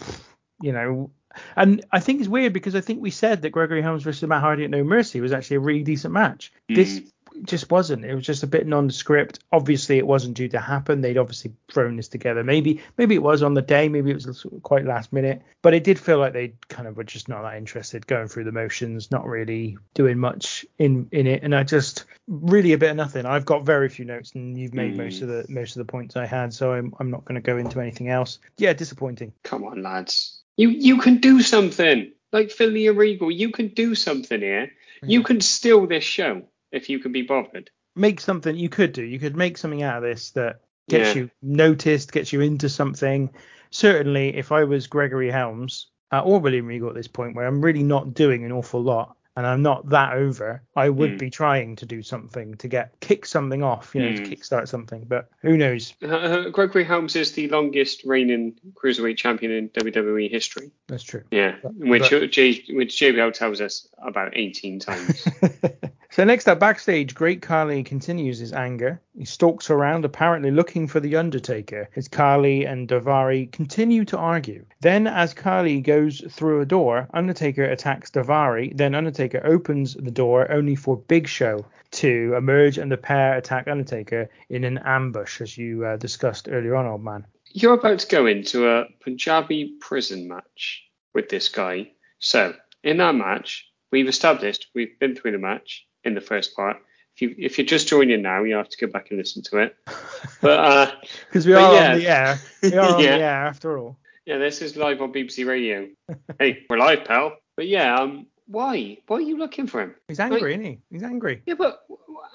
F: you know. And I think it's weird because I think we said that Gregory Helms versus Matt Hardy at No Mercy was actually a really decent match. This mm. just wasn't. It was just a bit nondescript. Obviously, it wasn't due to happen. They'd obviously thrown this together. Maybe maybe it was on the day. Maybe it was quite last minute. But it did feel like they kind of were just not that interested, going through the motions, not really doing much in in it. And I just really a bit of nothing. I've got very few notes, and you've made most of the mm. most of the points I had. So I'm I'm not going to go into anything else. Yeah, disappointing.
G: Come on, lads. You you can do something. Like Finlay and Regal, you can do something here. You can steal this show if you can be bothered.
F: make something you could do. You could make something out of this that gets
G: Yeah.
F: you noticed, gets you into something. Certainly, if I was Gregory Helms uh, or William Regal at this point, where I'm really not doing an awful lot and I'm not that over, I would
G: Mm.
F: be trying to do something to get kick something off, you know,
G: Mm.
F: to kickstart something. But who knows?
G: Uh, Gregory Helms is the longest reigning cruiserweight champion in WWE history.
F: That's true.
G: Yeah,
F: But-
G: which
F: but-
G: J, which JBL tells us about 18 times. [LAUGHS]
F: so next up backstage, Great Khali continues his anger. He stalks around, apparently looking for the Undertaker. As Khali and Daivari continue to argue. Then, as Khali goes through a door, Undertaker attacks Daivari. Then Undertaker opens the door, only for Big Show to emerge, and the pair attack Undertaker in an ambush, as you uh, discussed earlier on, old man.
G: You're about to go into a Punjabi prison match with this guy. So, in that match, we've established, we've been through the match in the first part. If, you, if you're just joining now, you have to go back and listen to it. But uh, [LAUGHS]
F: Because we
G: But
F: are
G: yeah.
F: on the air. We are on [LAUGHS]
G: Yeah.
F: the air after all.
G: yeah, this is live on BBC Radio. [LAUGHS] hey, we're live, pal. But yeah, um, why? Why are you looking for him?
F: He's angry,
G: Like-
F: isn't he? He's angry.
G: Yeah, but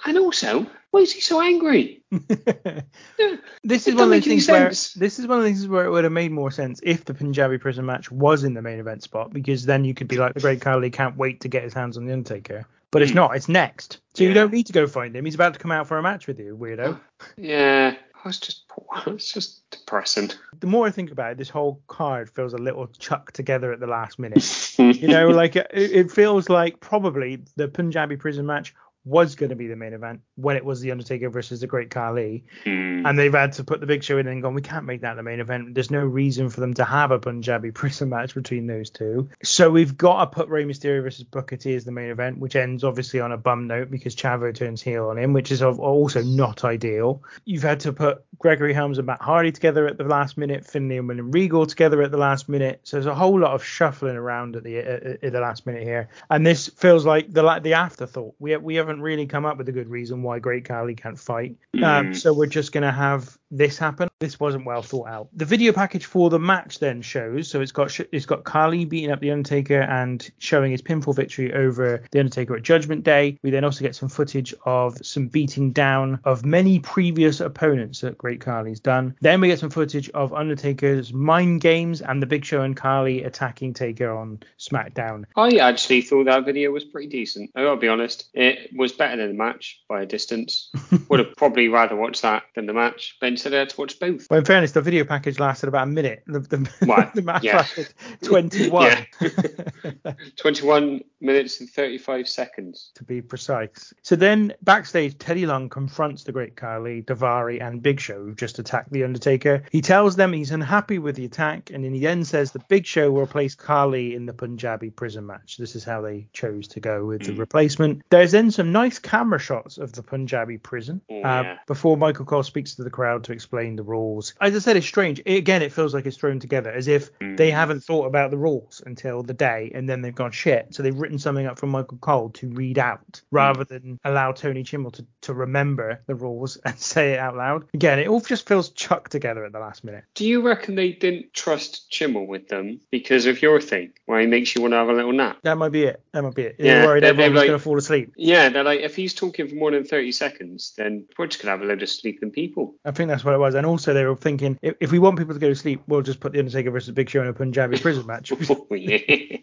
G: and also, why is he so angry? Yeah,
F: This is one of those things where this is one of the things where it would have made more sense if the Punjabi prison match was in the main event spot because then you could be like the Great Khali can't wait to get his hands on the Undertaker. But it's
G: Hmm.
F: not. It's next. So you don't need to go find him. He's about to come out for a match with you, weirdo. [SIGHS]
G: yeah. I was just, [LAUGHS] it's just depressing.
F: The more I think about it, this whole card feels a little chucked together at the last minute. [LAUGHS] you know, like it, it feels like probably the Punjabi prison match was going to be the main event when it was the Undertaker versus the Great Khali.
G: Hmm.
F: and they've had to put the big show in and gone, we can't make that the main event. There's no reason for them to have a Punjabi [LAUGHS] prison match between those two. So we've got to put Rey Mysterio versus Booker T as the main event, which ends obviously on a bum note because Chavo turns heel on him, which is also not ideal. You've had to put Gregory Helms and Matt Hardy together at the last minute, Finlay and William Regal together at the last minute. So there's a whole lot of shuffling around at the at, at the last minute here, and this feels like the the afterthought. We we haven't really come up with a good reason why Great Khali can't fight. Um, so we're just going to have this happened. This wasn't well thought out. The video package for the match then shows so it's got sh- it's got Khali beating up the Undertaker and showing his pinfall victory over the Undertaker at Judgment Day. We then also get some footage of some beating down of many previous opponents that Great Khali's done. Then we get some footage of Undertaker's mind games and the Big Show and Khali attacking Taker on SmackDown.
G: I actually thought that video was pretty decent. I gotta be honest. It was better than the match by a distance. [LAUGHS] Would have probably rather watched that than the match, but instead I had to watch both.
F: Well, in fairness, the video package lasted about a minute. The, the, [LAUGHS]
G: What?
F: the match
G: Yeah.
F: lasted 21. [LAUGHS]
G: Yeah. [LAUGHS] 21 minutes and 35 seconds.
F: to be precise. So then backstage, Teddy Long confronts the Great Khali, Daivari, and Big Show, who've just attacked the Undertaker. He tells them he's unhappy with the attack, and in the end says the Big Show will replace Khali in the Punjabi prison match. This is how they chose to go with the replacement. There's then some nice camera shots of the Punjabi prison
G: Oh,
F: uh, before Michael Cole speaks to the crowd to explain the rules. As I said, it's strange. It- again, it feels like it's thrown together as if mm. they haven't thought about the rules until the day, and then they've gone shit. So they've written something up from Michael Cole to read out mm. rather than allow Tony Chimel to, to remember the rules [LAUGHS] and say it out loud. Again, it all just feels chucked together at the last minute.
G: Do you reckon they didn't trust Chimel with them because of your thing, where he makes you want to have a little nap?
F: That might be it. That might be it.
G: Yeah,
F: They're worried
G: they-
F: everyone
G: like-
F: going to fall asleep.
G: Yeah, they're like, if he's talking for more than 30 seconds, then we're just going to have a load of sleeping people.
F: I think that's what it was. And also, they were thinking if, if we want people to go to sleep, we'll just put the Undertaker versus Big Show in a Punjabi prison match. [LAUGHS]
G: Oh, yeah.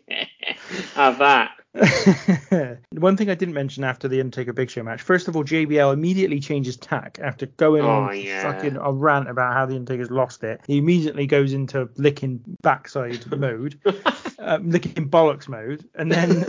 G: have that. [LAUGHS]
F: One thing I didn't mention after the Undertaker Big Show match, first of all, JBL immediately changes tack after going
G: Oh,
F: on
G: yeah.
F: fucking a rant about how the Undertaker's lost it. He immediately goes into licking backside [LAUGHS] mode. um, licking bollocks mode, and then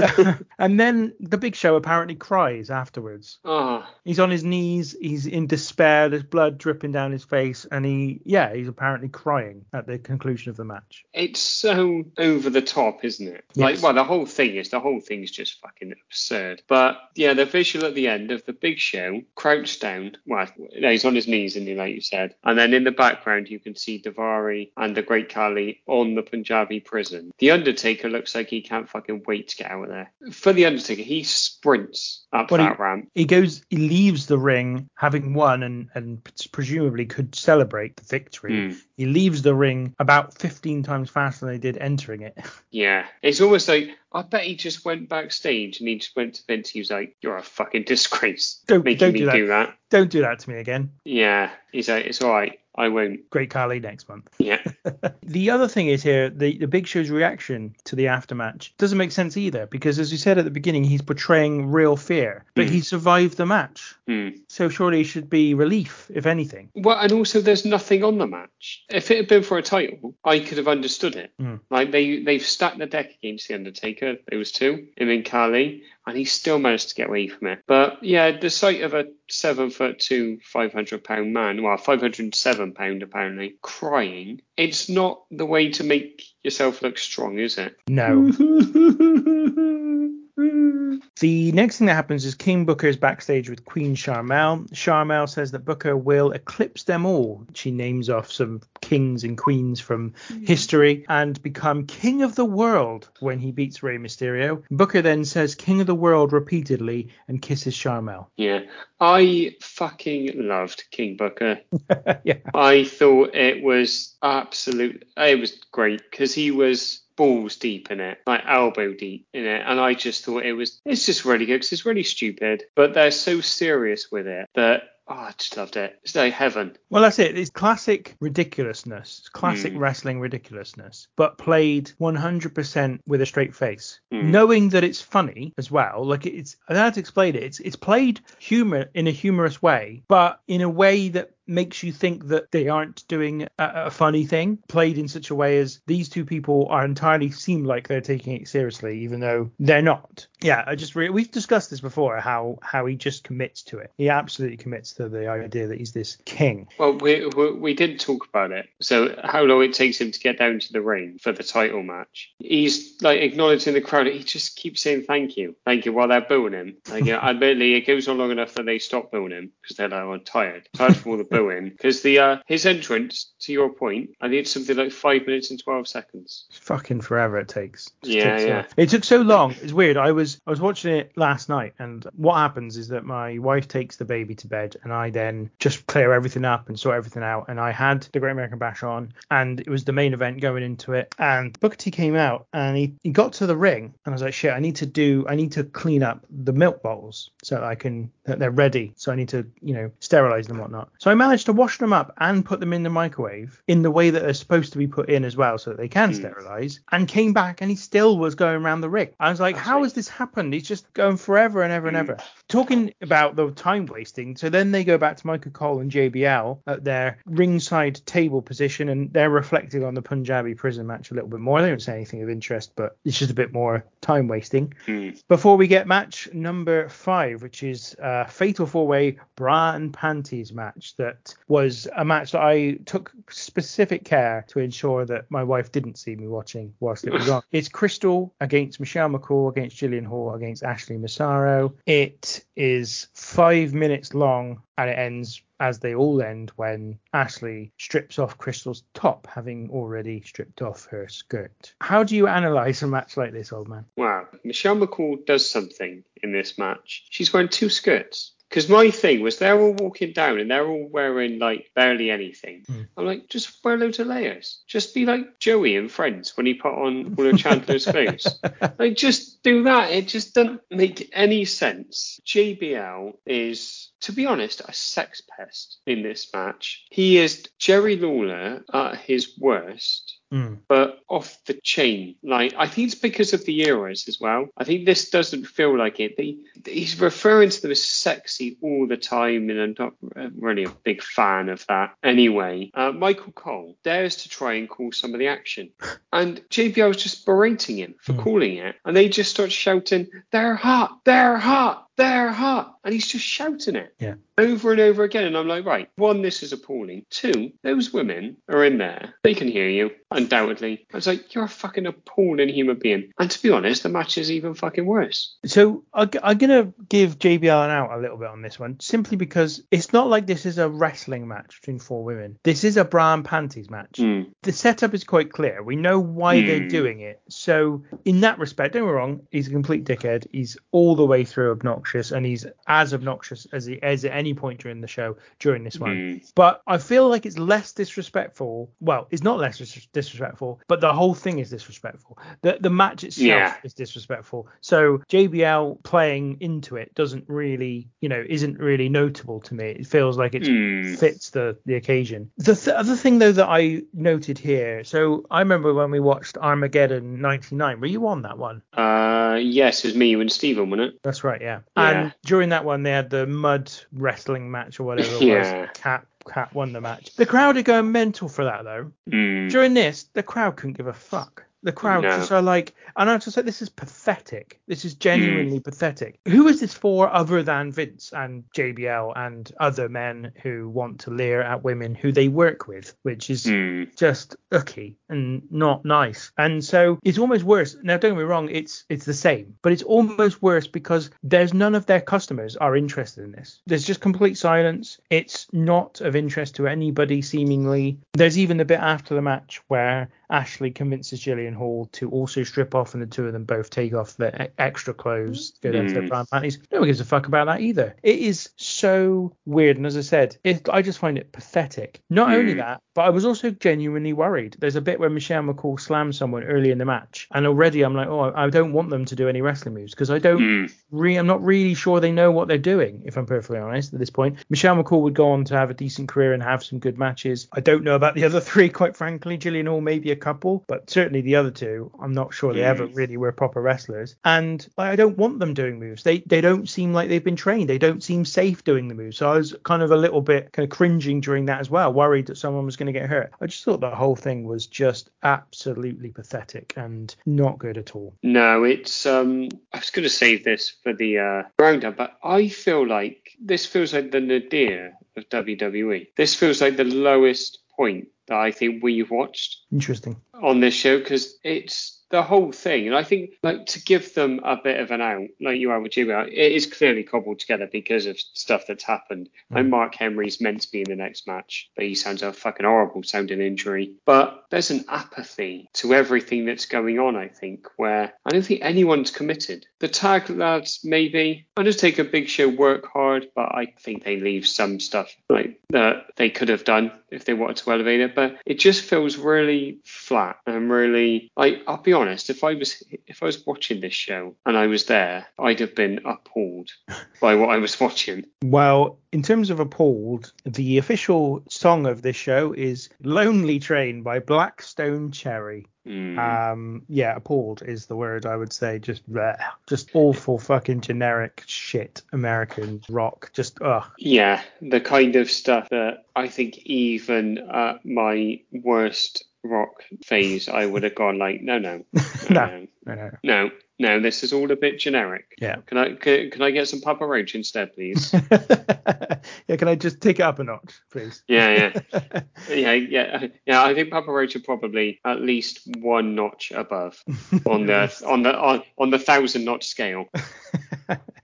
F: [LAUGHS] and then the Big Show apparently cries afterwards.
G: Oh,
F: He's on his knees. He's in despair. There's blood dripping down his face, and he, yeah, he's apparently crying at the conclusion of the match.
G: it's so over the top, isn't it?
F: Yes.
G: Like, well, the whole thing is the whole thing's just fucking absurd. But yeah, the visual at the end of the Big Show crouched down. Well, no, he's on his knees, isn't he, like you said? And then in the background, you can see Daivari and the Great Khali on the Punjabi prison. The Undertaker looks like he can't fucking wait to get out of there. For the Undertaker, he sprints up
F: he-
G: that ramp.
F: He goes, he leaves the ring having won and, and presumably could celebrate the victory.
G: Hmm.
F: He leaves the ring about 15 times faster than he did entering it. [LAUGHS]
G: Yeah, it's almost like I bet he just went backstage and he just went to Vince. He was like, "You're a fucking disgrace,
F: Don't-
G: making
F: don't
G: me
F: do that."
G: do that."
F: Don't do that to me again.
G: Yeah, he's like, "It's all right, I won't."
F: Great Khali next month.
G: Yeah, [LAUGHS]
F: The other thing is here, the, the Big Show's reaction to the aftermatch doesn't make sense either, because as you said at the beginning, he's portraying real fear, but
G: Hmm.
F: he survived the match.
G: Hmm.
F: So surely it should be relief, if anything.
G: Well, and also there's nothing on the match. If it had been for a title, I could have understood it.
F: Hmm.
G: Like they they've stacked the deck against the Undertaker. There was two, him and Khali, and he still managed to get away from it. But yeah, the sight of a seven foot two, five hundred pound man, well, five hundred and seven pound apparently, crying. It's not the way to make yourself look strong, is it?
F: No. [LAUGHS] Mm. The next thing that happens is King Booker is backstage with Queen Sharmell. Sharmell says that Booker will eclipse them all. She names off some kings and queens from mm. history and become king of the world when he beats Rey Mysterio. Booker then says king of the world repeatedly and kisses Sharmell.
G: Yeah, I fucking loved King Booker. [LAUGHS]
F: yeah.
G: I thought it was absolute. It was great because he was balls deep in it, like elbow deep in it, and I just thought it was. It's just really good because it's really stupid, but they're so serious with it that oh, I just loved it. It's like heaven.
F: Well, that's it. It's classic ridiculousness. It's classic
G: Mm.
F: wrestling ridiculousness, but played 100% with a straight face,
G: Mm.
F: knowing that it's funny as well. Like it's, I don't know how to explain it. It's it's played humor in a humorous way, but in a way that makes you think that they aren't doing a, a funny thing. Played in such a way as these two people are entirely seem like they're taking it seriously, even though they're not. Yeah, I just re- we've discussed this before. How how he just commits to it. He absolutely commits to the idea that he's this king.
G: Well, we, we we didn't talk about it. So how long it takes him to get down to the ring for the title match? He's like acknowledging the crowd. He just keeps saying thank you, thank you while they're booing him. Like, you know, [LAUGHS] admittedly, it goes on long enough that they stop booing him because they're like, I'm tired, tired from all the booing. [LAUGHS] Because the uh, his entrance, to your point, I think it's something like five minutes and twelve seconds.
F: fucking forever it takes. Just
G: Yeah,
F: takes
G: yeah.
F: long. It took so long. It's weird. I was I was watching it last night, and what happens is that my wife takes the baby to bed, and I then just clear everything up and sort everything out. And I had the Great American Bash on, and it was the main event going into it. And Booker T came out, and he, he got to the ring, and I was like, shit, I need to do, I need to clean up the milk bottles so that I can that they're ready. So I need to, you know, sterilize them whatnot. So I managed to wash them up and put them in the microwave in the way that they're supposed to be put in as well, so that they can mm. sterilize. And came back, and he still was going around the ring. I was like, how has this happened? He's just going forever and ever and ever. Talking about the time wasting. So then they go back to Michael Cole and JBL at their ringside table position, and they're reflecting on the Punjabi prison match a little bit more. They don't say anything of interest, but it's just a bit more time wasting.
G: Hmm.
F: Before we get match number five, which is a fatal four way bra and panties match, that was a match that I took specific care to ensure that my wife didn't see me watching whilst it was [LAUGHS] on. It's Kristal against Michelle McCool against Jillian Hall against Ashley Massaro. It is five minutes long and it ends as they all end when Ashley strips off Kristal's top, having already stripped off her skirt. How do you analyze a match like this, old man?
G: Wow, Michelle McCool does something in this match. She's wearing two skirts. Because my thing was they're all walking down and they're all wearing like barely anything. Hmm. I'm like, just wear loads of layers. Just be like Joey and Friends when he put on all of [LAUGHS] Chandler's clothes. Like, just do that. It just doesn't make any sense. JBL is to be honest, a sex pest in this match. He is Jerry Lawler at his worst.
F: Mm.
G: But off the chain, like I think it's because of the Euros as well. I think this doesn't feel like it. He, he's referring to them as sexy all the time, and I'm not really a big fan of that. Anyway, uh, Michael Cole dares to try and call some of the action, [LAUGHS] and JBL was just berating him for
F: Mm.
G: calling it, and they just start shouting, "They're hot! They're hot! They're hot!" And he's just shouting it
F: Yeah.
G: over and over again. And I'm like, right, one, this is appalling. Two, those women are in there. They can hear you, undoubtedly. I was like, you're a fucking appalling human being. And to be honest, the match is even fucking worse.
F: So I- I'm going to give JBL an out a little bit on this one, simply because it's not like this is a wrestling match between four women. This is a bra and panties match.
G: Mm.
F: The setup is quite clear. We know why they're
G: Hmm.
F: doing it. So in that respect, don't get me wrong, he's a complete dickhead. He's all the way through obnoxious, and he's as obnoxious as he is at any point during the show during this one.
G: Mm.
F: But I feel like it's less disrespectful. Well, it's not less dis- disrespectful, but the whole thing is disrespectful. The the match itself
G: Yeah.
F: is disrespectful. So JBL playing into it doesn't really, you know, isn't really notable to me. It feels like it
G: Mm.
F: fits the the occasion. The th- other thing though that I noted here, so I remember when we watched Armageddon '99. Were you on that one?
G: Uh, yes, it was me, you, and Stephen, wasn't it?
F: That's right, yeah.
G: Yeah.
F: And during that one, they had the mud wrestling match or whatever it
G: Yeah.
F: was. Kat Kat won the match. The crowd are going mental for that though.
G: Mm.
F: During this, the crowd couldn't give a fuck. The crowd
G: No.
F: just are like, and I just like, this is pathetic. This is genuinely pathetic. Who is this for other than Vince and JBL and other men who want to leer at women who they work with, which is
G: Mm.
F: just icky and not nice. And so it's almost worse. Now, don't get me wrong, it's it's the same, but it's almost worse because there's none of their customers are interested in this. There's just complete silence. It's not of interest to anybody seemingly. There's even the bit after the match where Ashley convinces Jillian Hall to also strip off, and the two of them both take off their extra clothes, go down to their
G: Mm.
F: brown panties. No one gives a fuck about that either. It is so weird, and as I said, it, I just find it pathetic. Not only
G: Mm.
F: that, but I was also genuinely worried. There's a bit where Michelle McCool slams someone early in the match, and already I'm like, oh, I don't want them to do any wrestling moves because I don't
G: Mm.
F: re- I'm not really sure they know what they're doing, if I'm perfectly honest at this point. Michelle McCool would go on to have a decent career and have some good matches. I don't know about the other three, quite frankly. Jillian Hall, maybe a couple, but certainly the other two, I'm not sure they ever really were proper wrestlers. And like, I don't want them doing moves. They they don't seem like they've been trained. They don't seem safe doing the moves. So I was kind of a little bit kind of cringing during that as well, worried that someone was going to get hurt. I just thought the whole thing was just absolutely pathetic and not good at all.
G: No, it's um I was gonna save this for the uh roundup, but I feel like this feels like the nadir of WWE. This feels like the lowest point that I think we've watched
F: Interesting.
G: on this show because it's the whole thing. And I think like to give them a bit of an out, like you are with JBL, it is clearly cobbled together because of stuff that's happened. Hmm. Like Mark Henry's meant to be in the next match, but he sounds a fucking horrible sounding injury. But there's an apathy to everything that's going on, I think, where I don't think anyone's committed. The tag lads maybe. Undertaker Big Show work hard, but I think they leave some stuff like that they could have done if they wanted to elevate it. But it just feels really flat and really like I'll be honest, if I was if I was watching this show and I was there, I'd have been appalled [LAUGHS] by what I was watching.
F: Well, in terms of appalled, the official song of this show is "Lonely Train" by Black Stone Cherry.
G: Mm.
F: Um, yeah, appalled is the word I would say. Just, bleh, just awful, fucking generic shit. American rock. Just, ugh.
G: Yeah, the kind of stuff that I think even at my worst rock phase, I would have gone like, no, no, [LAUGHS] um,
F: No, no, no.
G: no, no, this is all a bit generic.
F: Yeah.
G: Can I can, can I get some Papa Roach instead, please? [LAUGHS]
F: yeah, can I just take it up a notch, please?
G: Yeah, yeah, [LAUGHS] yeah, yeah, yeah. I think Papa Roach are probably at least one notch above on the on the on, on the thousand notch scale.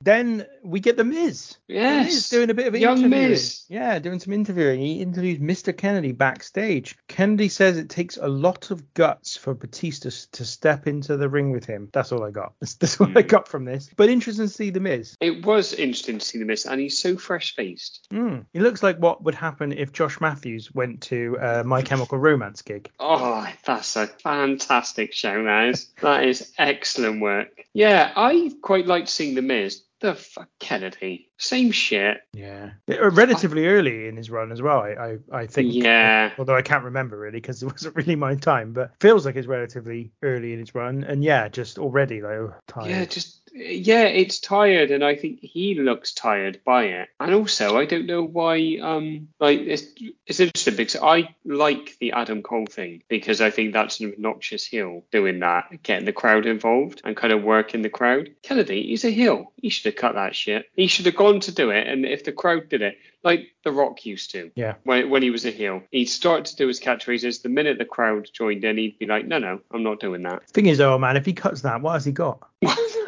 F: Then we get the Miz. The
G: Yes,
F: Miz doing a bit of
G: Young
F: interviewing.
G: Miz.
F: Yeah, doing some interviewing. He interviews Mr. Kennedy backstage. Kennedy says it takes a lot of guts for Batista to step into the ring with him. That's all I got. [LAUGHS] That's, that's what I
G: Hmm.
F: got from this. But interesting to see the Miz.
G: It was interesting to see the Miz, and he's so fresh faced.
F: Mm. It looks like what would happen if Josh Matthews went to uh, My Chemical Romance gig.
G: Oh, that's a fantastic show, that is. That is excellent work. Yeah, I quite liked seeing The Miz. The fuck, Kennedy, same shit.
F: Yeah, Uh, relatively early in his run as well. I I, I think.
G: Yeah.
F: Although I can't remember really because it [LAUGHS] wasn't really my time, but feels like it's relatively early in his run, and yeah, just already oh, tired.
G: Yeah, just yeah, it's tired, and I think he looks tired by it. And also, I don't know why. Um, like it's it's interesting because I like the Adam Cole thing because I think that's an obnoxious heel doing that, getting the crowd involved and kind of working the crowd. Kennedy, he's a heel. He should have cut that shit. He should have gone to do it, and if the crowd did it, like The Rock used to.
F: Yeah.
G: When, when he was a heel, he'd start to do his catchphrases. The minute the crowd joined in, he'd be like, "No, no, I'm not doing that."
F: Thing is, oh man, if he cuts that, what has he got? [LAUGHS]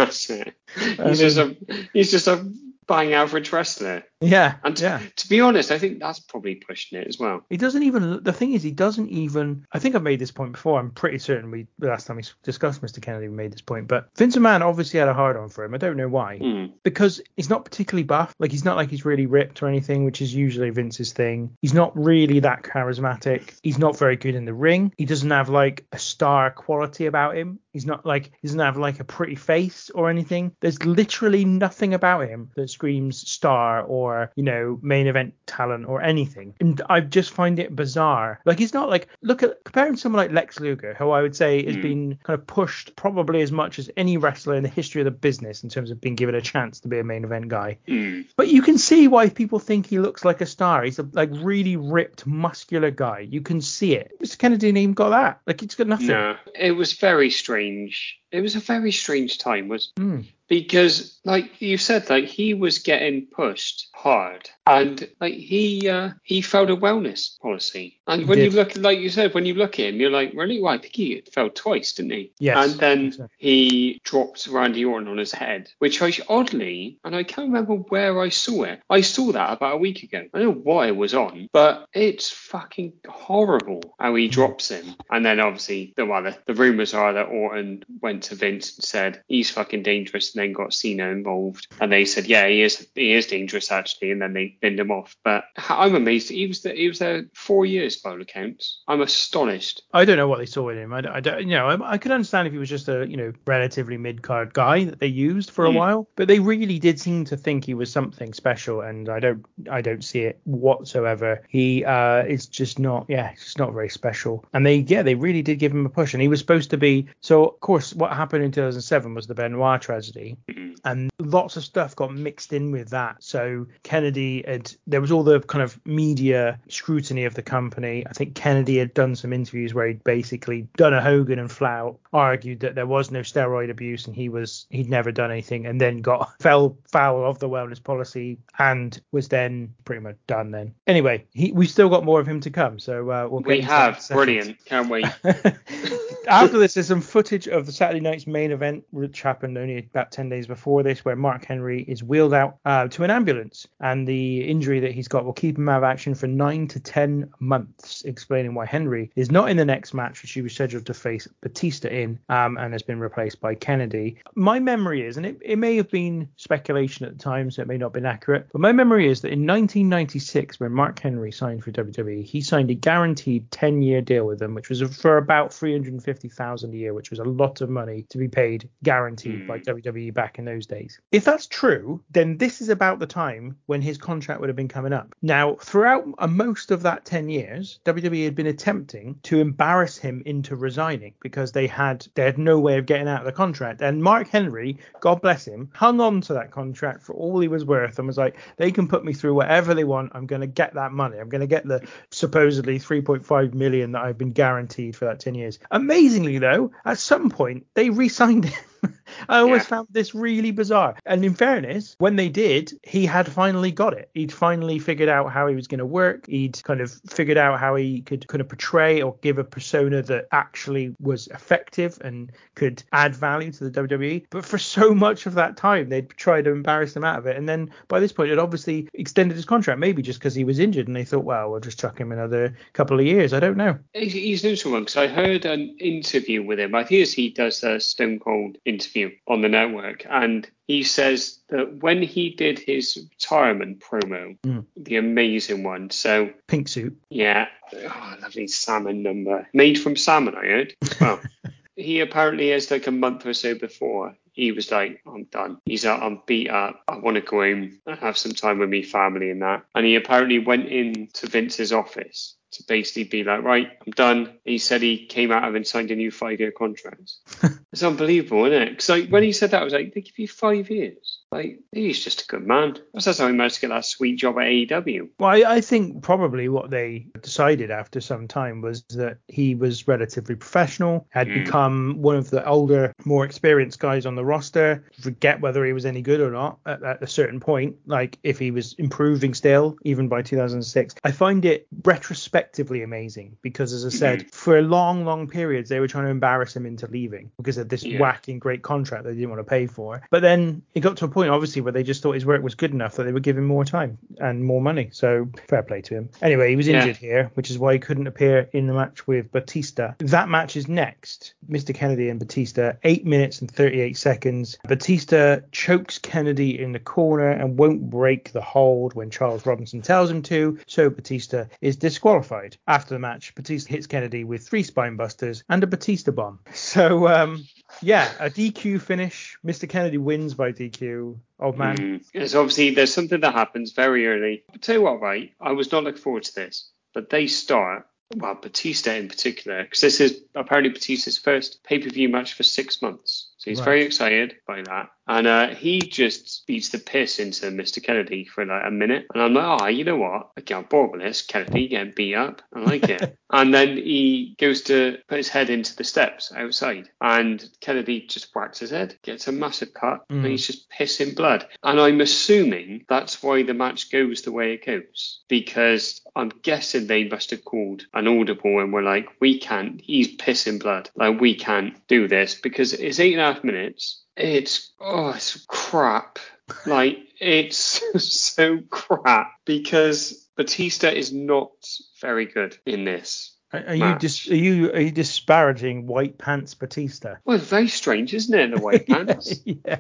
G: That's it. He's
F: I
G: just a he's just a bang average wrestler.
F: Yeah,
G: And t-
F: yeah.
G: to be honest, I think that's probably pushing it as well.
F: He doesn't even. The thing is, he doesn't even. I think I've made this point before. I'm pretty certain we last time we discussed Mr. Kennedy, we made this point. But Vince McMahon obviously had a hard on for him. I don't know why.
G: Hmm.
F: Because he's not particularly buff. Like he's not like he's really ripped or anything, which is usually Vince's thing. He's not really that charismatic. He's not very good in the ring. He doesn't have like a star quality about him. He's not like he doesn't have like a pretty face or anything. There's literally nothing about him that screams star or you know main event talent or anything. And I just find it bizarre. Like he's not like look at comparing someone like Lex Luger, who I would say has been kind of pushed probably as much as any wrestler in the history of the business in terms of being given a chance to be a main event guy.
G: Hmm.
F: But you can see why people think he looks like a star. He's a like really ripped, muscular guy. You can see it. Mr. Kennedy ain't even got that. Like he's got nothing.
G: No, it was very strange. It was a very strange time, was
F: Hmm.
G: because like you said, like he was getting pushed hard, and like he uh, he felt a wellness policy. And
F: He
G: when you look, like you said, when you look at him, you're like, really? Well, I think he fell twice, didn't he?
F: Yes,
G: And then
F: so.
G: he dropped Randy Orton on his head, which I oddly, and I can't remember where I saw it. I saw that about a week ago. I don't know what it was on, but it's fucking horrible how
F: Hmm.
G: he drops him. And then obviously, the well, the, the rumors are that Orton went to Vince and said he's fucking dangerous, and then got Cena involved, and they said, yeah, he is, he is dangerous actually, and then they binned him off. But I'm amazed. He was there, he was there four years by all accounts. I'm astonished.
F: I don't know what they saw in him. I, don't- I don't, you know, I, I could understand if he was just a, you know, relatively mid-card guy that they used for a
G: Hmm.
F: while, but they really did seem to think he was something special, and I don't, I don't see it whatsoever. He uh, is just not, yeah, he's not very special. And they, yeah, they really did give him a push, and he was supposed to be. So, of course, what happened in 2007 was the Benoit tragedy, and lots of stuff got mixed in with that. So Kennedy had, there was all the kind of media scrutiny of the company. I think Kennedy had done some interviews where he'd basically done a Hogan and flat out argued that there was no steroid abuse and he was he'd never done anything, and then got [LAUGHS] fell foul of the wellness policy and was then pretty much done. Then anyway, he we've still got more of him to come. So uh, we'll get
G: We
F: into that in a
G: have brilliant. Can't wait. [LAUGHS] [LAUGHS]
F: After this, there's some footage of the Saturday night's main event, which happened only about 10 days before this, where Mark Henry is wheeled out uh, to an ambulance. And the injury that he's got will keep him out of action for 9 to 10 months, explaining why Henry is not in the next match, which he was scheduled to face Batista in, um, and has been replaced by Kennedy. My memory is, and it, it may have been speculation at the time, so it may not have been accurate, but my memory is that in 1996, when Mark Henry signed for WWE, he signed a guaranteed 10 year deal with them, which was for about 350,000 a year, which was a lot of money to be paid guaranteed by WWE back in those days. If that's true, then this is about the time when his contract would have been coming up. Now, throughout uh, most of that 10 years, WWE had been attempting to embarrass him into resigning because they had they had no way of getting out of the contract. And Mark Henry, God bless him, hung on to that contract for all he was worth and was like, they can put me through whatever they want. I'm going to get that money. I'm going to get the supposedly 3.5 million that I've been guaranteed for that 10 years. Amazingly, though, at some point they re-signed him. [LAUGHS] I always
G: Yeah.
F: found this really bizarre. And in fairness, when they did, he had finally got it. He'd finally figured out how he was going to work. He'd kind of figured out how he could kind of portray or give a persona that actually was effective and could add value to the WWE. But for so much of that time, they'd tried to embarrass him out of it. And then by this point, it obviously extended his contract, maybe just because he was injured. And they thought, well, we'll just chuck him another couple of years. I don't know.
G: He's, an interesting one because I heard an interview with him. I think he does a Stone Cold interview on the network, and he says that when he did his retirement promo,
F: Mm.
G: the amazing one. So
F: Pink suit.
G: yeah, oh, lovely salmon number made from salmon. I heard. Well, [LAUGHS] he apparently is like a month or so before. he was like, I'm done. He's like, I'm beat up. I want to go home and have some time with me family and that. And he apparently went in to Vince's office to basically be like, right, I'm done. He said he came out of and signed a new five year contract. [LAUGHS] it's unbelievable, isn't it? Because like, when he said that, I was like, they give you five years. Like, he's just a good man. That's how he managed to get that sweet job at AEW.
F: Well, I, I think probably what they decided after some time was that he was relatively professional, had
G: Mm.
F: become one of the older, more experienced guys on the roster. Forget whether he was any good or not at, at a certain point, like if he was improving still, even by 2006. I find it retrospectively amazing because, as I said,
G: Mm-hmm.
F: for long, long periods, they were trying to embarrass him into leaving because of this
G: Yeah.
F: whacking great contract they didn't want to pay for. But then it got to a point, obviously, where they just thought his work was good enough that they would give him more time and more money. So fair play to him. Anyway, he was
G: Yeah.
F: injured here, which is why he couldn't appear in the match with Batista. That match is next. Mr. Kennedy and Batista, 8 minutes and 38 seconds. Batista chokes Kennedy in the corner and won't break the hold when Charles Robinson tells him to, so Batista is disqualified. After the match, Batista hits Kennedy with three spine busters and a Batista bomb. [LAUGHS] So, um, yeah, a DQ finish. Mr. Kennedy wins by DQ. Old man.
G: Mm. It's obviously there's something that happens very early. Tell you what, right? I was not looking forward to this, but they start. Well, Batista in particular, because this is apparently Batista's first pay per view match for six months. So he's
F: Right.
G: very excited by that. And uh, he just beats the piss into Mr. Kennedy for like a minute. And I'm like, oh, you know what? I can't bored with this. Kennedy getting beat up. I like it. [LAUGHS] and then he goes to put his head into the steps outside. And Kennedy just whacks his head, gets a massive cut, and
F: Mm.
G: he's just pissing blood. And I'm assuming that's why the match goes the way it goes. Because I'm guessing they must have called an audible and were like, we can't, he's pissing blood. Like, we can't do this because it's eight and a half minutes. It's, oh, it's crap. Like, it's [LAUGHS] so crap because Batista is not very good in this.
F: Are are you dis- are you are you disparaging White Pants Batista?
G: Well, it's very strange, isn't it, the white [LAUGHS] pants?
F: yeah.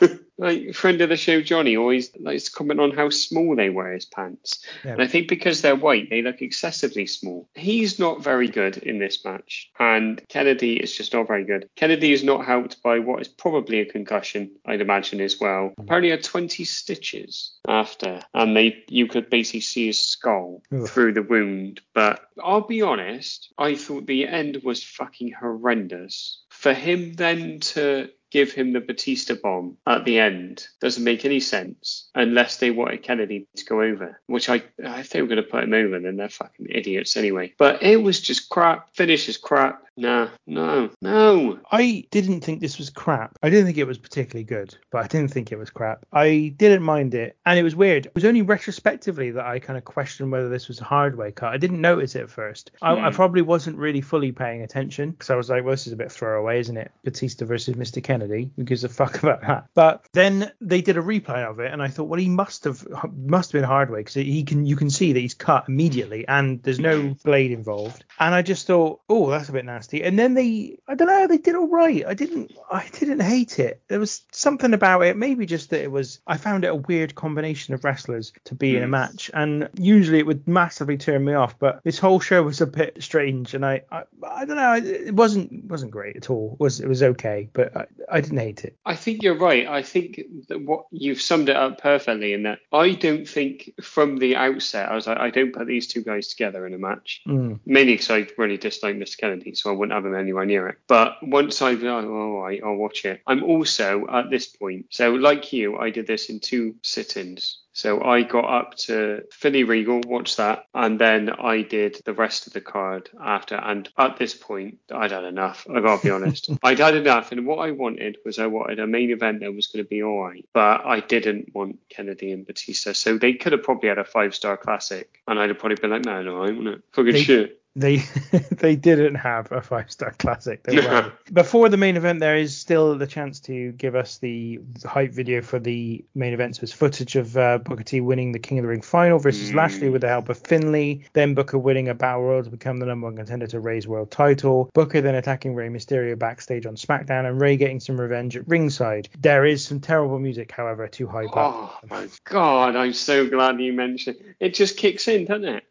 F: [LAUGHS]
G: like friend of the show Johnny always likes to comment on how small they wear his pants.
F: Yeah.
G: And I think because they're white, they look excessively small. He's not very good in this match, and Kennedy is just not very good. Kennedy is not helped by what is probably a concussion, I'd imagine as well. Apparently, had 20 stitches after, and they you could basically see his skull
F: Ugh.
G: through the wound. But I'll be honest, I thought the end was fucking horrendous. For him then to give him the Batista bomb at the end doesn't make any sense unless they wanted Kennedy to go over, which I if they were going to put him over, then they're fucking idiots anyway. But it was just crap. Finish is crap. Nah, no, no.
F: I didn't think this was crap. I didn't think it was particularly good, but I didn't think it was crap. I didn't mind it, and it was weird. It was only retrospectively that I kind of questioned whether this was a hard way cut. I didn't notice it at first. I, I
G: Hmm.
F: probably wasn't really fully paying attention because I was like, well, this is a bit throwaway, isn't it? Batista versus Mr. Kennedy. Who gives a fuck [LAUGHS] about that? But then they did a replay of it, and I thought, well, he must have must have been hard way because he can you can see that he's cut immediately, and there's no [CLEARS THROAT] blade involved. And I just thought, oh, that's a bit nasty. And then they, I don't know, they did all right. I didn't, I didn't hate it. There was something about it, maybe just that it was. I found it a weird combination of wrestlers to be in a
G: Mm.
F: match, and usually it would massively turn me off. But this whole show was a bit strange, and I, I, I don't know, it wasn't wasn't great at all. It was it was okay, but I, I didn't hate it.
G: I think you're right. I think that what you've summed it up perfectly in that I don't think from the outset I was like I don't put these two guys together in a match.
F: Mm.
G: Mainly because I really dislike Mr. Kennedy, so I wouldn't have him anywhere near it. But once I've oh, all right, I'll watch it. I'm also at this point. So like you, I did this in two sit-ins. So I got up to Finlay Regal, watched that, and then I did the rest of the card after. And at this point, I'd had enough. I gotta be honest. [LAUGHS] I'd had enough, and what I wanted was I wanted a main event that was going to be all right, but I didn't want Kennedy and Batista. So they could have probably had a five-star classic, and I'd have probably been like, no, all right, wouldn't it? Fucking
F: They-
G: shit.
F: They [LAUGHS] they didn't have a five star classic. They were. Before the main event, there is still the chance to give us the hype video for the main event. So it's footage of uh, Booker T winning the King of the Ring final versus
G: Mm.
F: Lashley with the help of Finlay. Then Booker winning a Battle Royal to become the number one contender to Rey's world title. Booker then attacking Rey Mysterio backstage on SmackDown and Ray getting some revenge at ringside. There is some terrible music, however, to hype up.
G: Oh my god, I'm so glad you mentioned it. It just kicks in, doesn't it?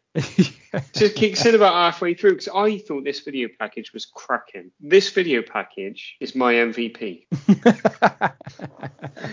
G: Just [LAUGHS] kicks in about halfway through because I thought this video package was cracking. This video package is my MVP.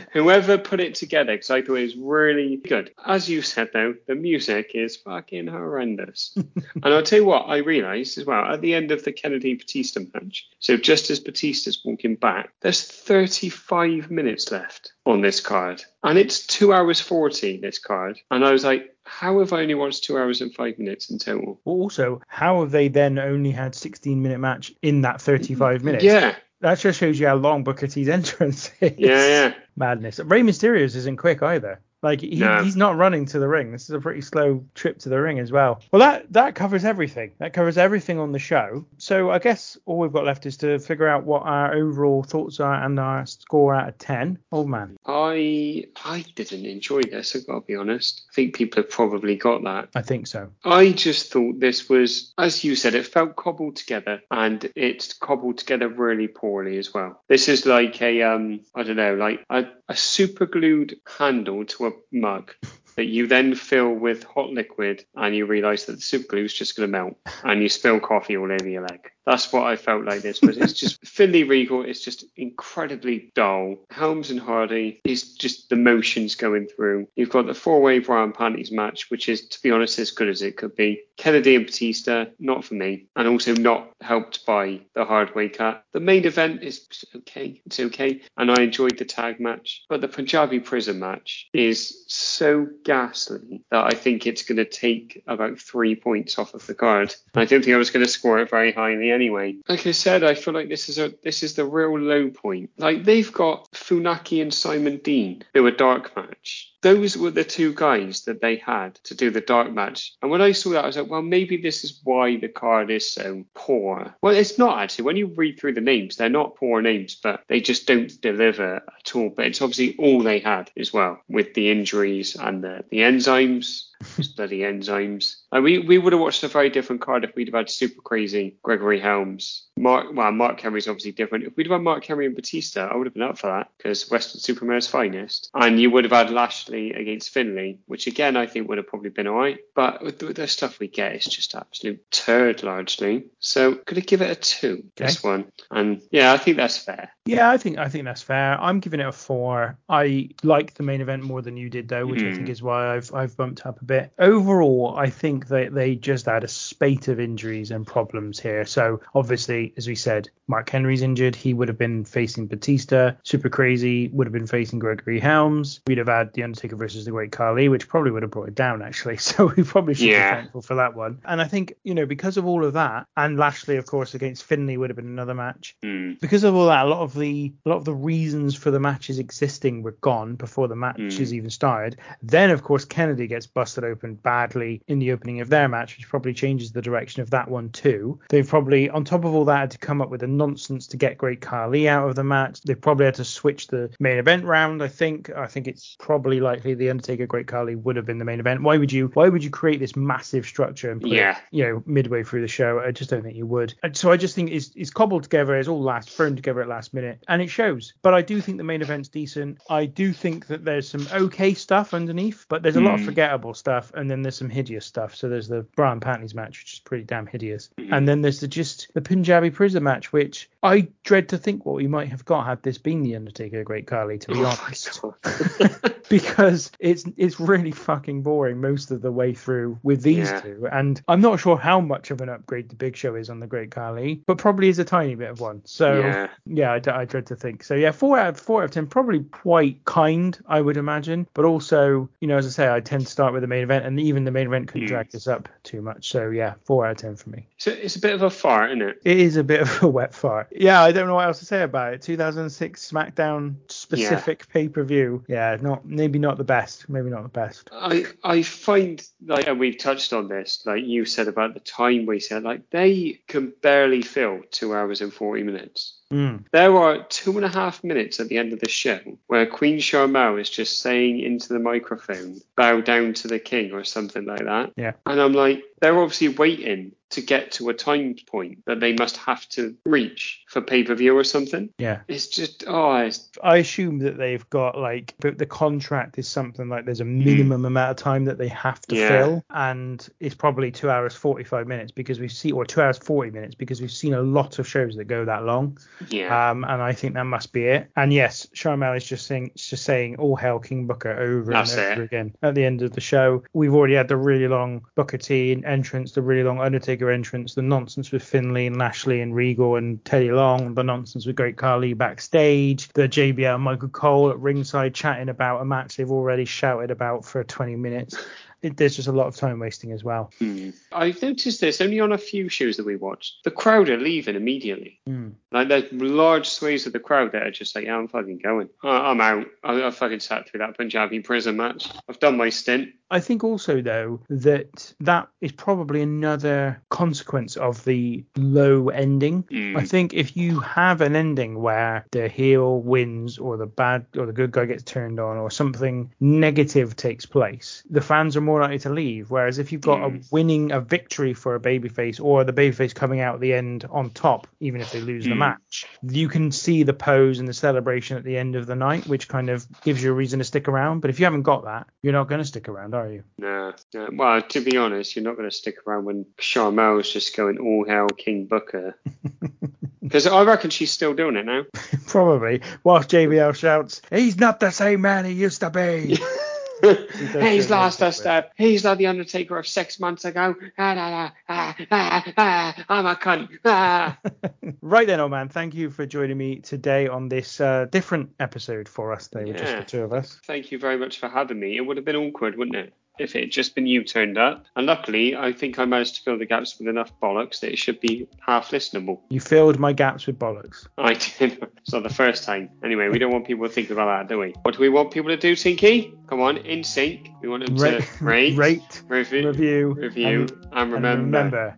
G: [LAUGHS] Whoever put it together, because I thought it was really good. As you said, though, the music is fucking horrendous. [LAUGHS] and I'll tell you what, I realised as well at the end of the Kennedy Batista match. So just as Batista's walking back, there's 35 minutes left on this card, and it's two hours 40. This card, and I was like, how have I only watched two hours and five minutes in total?
F: Well, also, how have they then only had 16 minute match in that 35 mm, minutes?
G: Yeah.
F: That just shows you how long Booker T's [LAUGHS] entrance is.
G: Yeah, yeah.
F: Madness. Rey Mysterio's isn't quick either. Like he,
G: No.
F: he's not running to the ring. This is a pretty slow trip to the ring as well. Well, that that covers everything. That covers everything on the show. So I guess all we've got left is to figure out what our overall thoughts are and our score out of ten. Old man,
G: I I didn't enjoy this. I've got to be honest. I think people have probably got that.
F: I think so.
G: I just thought this was, as you said, it felt cobbled together, and it's cobbled together really poorly as well. This is like a, um, I don't know, like a, a super glued handle to a mug that you then fill with hot liquid, and you realise that the super glue is just going to melt, and you spill coffee all over your leg. That's what I felt like this was. It's just [LAUGHS] Finlay Regal is just incredibly dull. Helms and Hardy is just the motions going through. You've got the four-way bra and panties match, which is, to be honest, as good as it could be. Kennedy and Batista, not for me, and also not helped by the hard way cut. The main event is okay. It's okay, and I enjoyed the tag match, but the Punjabi prison match is so ghastly that I think it's going to take about three points off of the card. I don't think I was going to score it very highly anyway. Like I said, I feel like this is a this is the real low point. Like they've got Funaki and Simon Dean do a dark match. Those were the two guys that they had to do the dark match. And when I saw that, I was like, well, maybe this is why the card is so poor. Well, it's not actually. When you read through the names, they're not poor names, but they just don't deliver at all. But it's obviously all they had as well with the injuries and the, the enzymes. [LAUGHS] Bloody enzymes. Like we, we would have watched a very different card if we'd have had super crazy Gregory Helms. Mark well, Mark Henry's obviously different. If we'd have had Mark Henry and Batista, I would have been up for that because Western Superman's finest. And you would have had Lashley against Finlay, which again I think would have probably been alright. But with the, with the stuff we get, it's just absolute turd largely. So could I give it a two? This one, and yeah, I think that's fair.
F: Yeah, I think I think that's fair. I'm giving it a four. I like the main event more than you did though, which I
G: Hmm.
F: think is why I've I've bumped up a bit. Overall, I think that they just had a spate of injuries and problems here. So obviously, as we said, Mark Henry's injured. He would have been facing Batista. Super Crazy would have been facing Gregory Helms. We'd have had The Undertaker versus The Great Khali, which probably would have brought it down actually. [LAUGHS] So we probably should
G: Yeah.
F: be thankful for that one. And I think you know because of all of that, and Lashley of course against Finlay would have been another match
G: Hmm.
F: because of all that, a lot of the a lot of the reasons for the matches existing were gone before the matches
G: Mm.
F: even started. Then of course Kennedy gets busted open badly in the opening of their match, which probably changes the direction of that one too. They've probably on top of all that had to come up with a nonsense to get Great Khali out of the match. They probably had to switch the main event round. I think I think it's probably likely the Undertaker Great Khali would have been the main event. Why would you why would you create this massive structure and put it, you know midway through the show? I just don't think you would. And so I just think it's, it's cobbled together. It's all last thrown together at last minute, and it shows. But I do think the main event's decent. I do think that there's some okay stuff underneath, but there's a lot of
G: Mm.
F: forgettable stuff, and then there's some hideous stuff. So there's the Bra and Panties match, which is pretty damn hideous, and then there's the just the Punjabi prison match, which I dread to think what we might have got had this been the Undertaker Great Khali, to be
G: Oh
F: honest [LAUGHS] [LAUGHS] because it's it's really fucking boring most of the way through with these
G: Yeah.
F: two. And I'm not sure how much of an upgrade the Big Show is on the Great Khali, but probably is a tiny bit of one. So
G: Yeah.
F: yeah, I, d- I dread to think. So yeah, four out of four out of ten, probably quite kind, I would imagine. But also, you know, as I say, I tend to start with the main event, and even the main event could
G: Mm.
F: drag this up too much. So yeah, four out of ten for me.
G: So it's a bit of a fart, isn't it?
F: It is a bit of a [LAUGHS] wet fart. Yeah, I don't know what else to say about it. 2006 SmackDown specific pay per view. Yeah, not maybe not the best. Maybe not the best.
G: I I find like and we've touched on this, like you said about the time we said, like they can barely fill two hours and forty minutes.
F: Mm.
G: There are two and a half minutes at the end of the show where Queen Sharmell is just saying into the microphone, bow down to the king or something like that.
F: Yeah.
G: And I'm like, they're obviously waiting to get to a time point that they must have to reach for pay per view or something.
F: Yeah.
G: It's just, oh, it's,
F: I assume that they've got like, but the contract is something like there's a minimum amount of time that they have to
G: Yeah.
F: fill, and it's probably two hours forty five minutes because we've seen, or two hours forty minutes because we've seen a lot of shows that go that long.
G: Yeah.
F: Um, and I think that must be it. And yes, Sharmell is just saying, just saying, "All hail King Booker" over
G: That's
F: and over
G: it.
F: again at the end of the show. We've already had the really long Booker T entrance, the really long Undertaker entrance, the nonsense with Finlay and Lashley and Regal and Teddy Long, the nonsense with Great Khali backstage, the JBL and Michael Cole at ringside chatting about a match they've already shouted about for 20 minutes. It, there's just a lot of time wasting as well.
G: Hmm. I've noticed this only on a few shows that we watched. The crowd are leaving immediately.
F: Mm.
G: Like there's large swathes of the crowd that are just like, yeah, I'm fucking going. I- I'm out. I, I fucking sat through that Punjabi prison match. I've done my stint.
F: I think also though that that is probably another consequence of the low ending.
G: Mm.
F: I think if you have an ending where the heel wins or the bad or the good guy gets turned on or something negative takes place, the fans are more likely to leave. Whereas if you've got a
G: Mm.
F: winning a victory for a babyface or the babyface coming out at the end on top, even if they lose the
G: Mm.
F: match, you can see the pose and the celebration at the end of the night, which kind of gives you a reason to stick around. But if you haven't got that, you're not going to stick around, are you?
G: Nah, nah. Well, to be honest, you're not going to stick around when Sharmell's just going all hell King Booker. [LAUGHS] Because I reckon she's still doing it now. [LAUGHS]
F: Probably. Whilst JBL shouts, "He's not the same man he used to be." [LAUGHS]
G: He's lost a step. He's not the Undertaker of six months ago. Ah, ah, ah, ah, ah, I'm a cunt. Ah. [LAUGHS]
F: right then, old man. Thank you for joining me today on this uh, different episode for us. With just
G: Yeah.
F: the two of us.
G: Thank you very much for having me. It would have been awkward, wouldn't it? If it had just been you turned up. And luckily, I think I managed to fill the gaps with enough bollocks that it should be half listenable.
F: You filled my gaps with bollocks.
G: I [LAUGHS] did. It's not the first time. Anyway, we don't want people to think about that, do we? What do we want people to do, Tinky? Come on, in sync. We want them
F: Ra-
G: to rate, [LAUGHS]
F: rate,
G: review,
F: review,
G: review,
F: and,
G: and,
F: and
G: remember.
F: remember.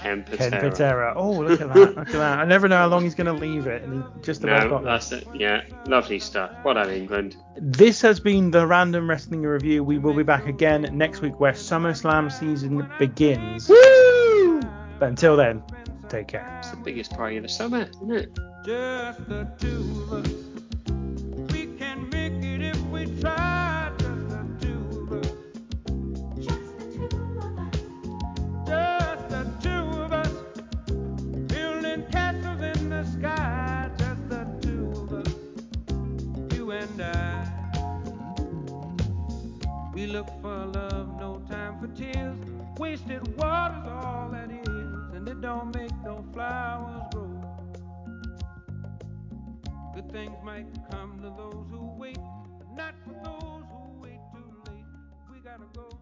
G: Ken
F: Ken
G: Patera.
F: Patera. Oh, look at that! Look at that! I never know how long he's going to leave it, and he just about
G: No,
F: got there.
G: that's it. Yeah, lovely stuff. What on England?
F: This has been the Random Wrestling Review. We will be back again next week where SummerSlam season begins. Woo! But until then, take care.
G: It's the biggest party of the summer, isn't it?
C: Just the two of us. Don't make no flowers grow. Good things might come to those who wait, but not for those who wait too late. We gotta go.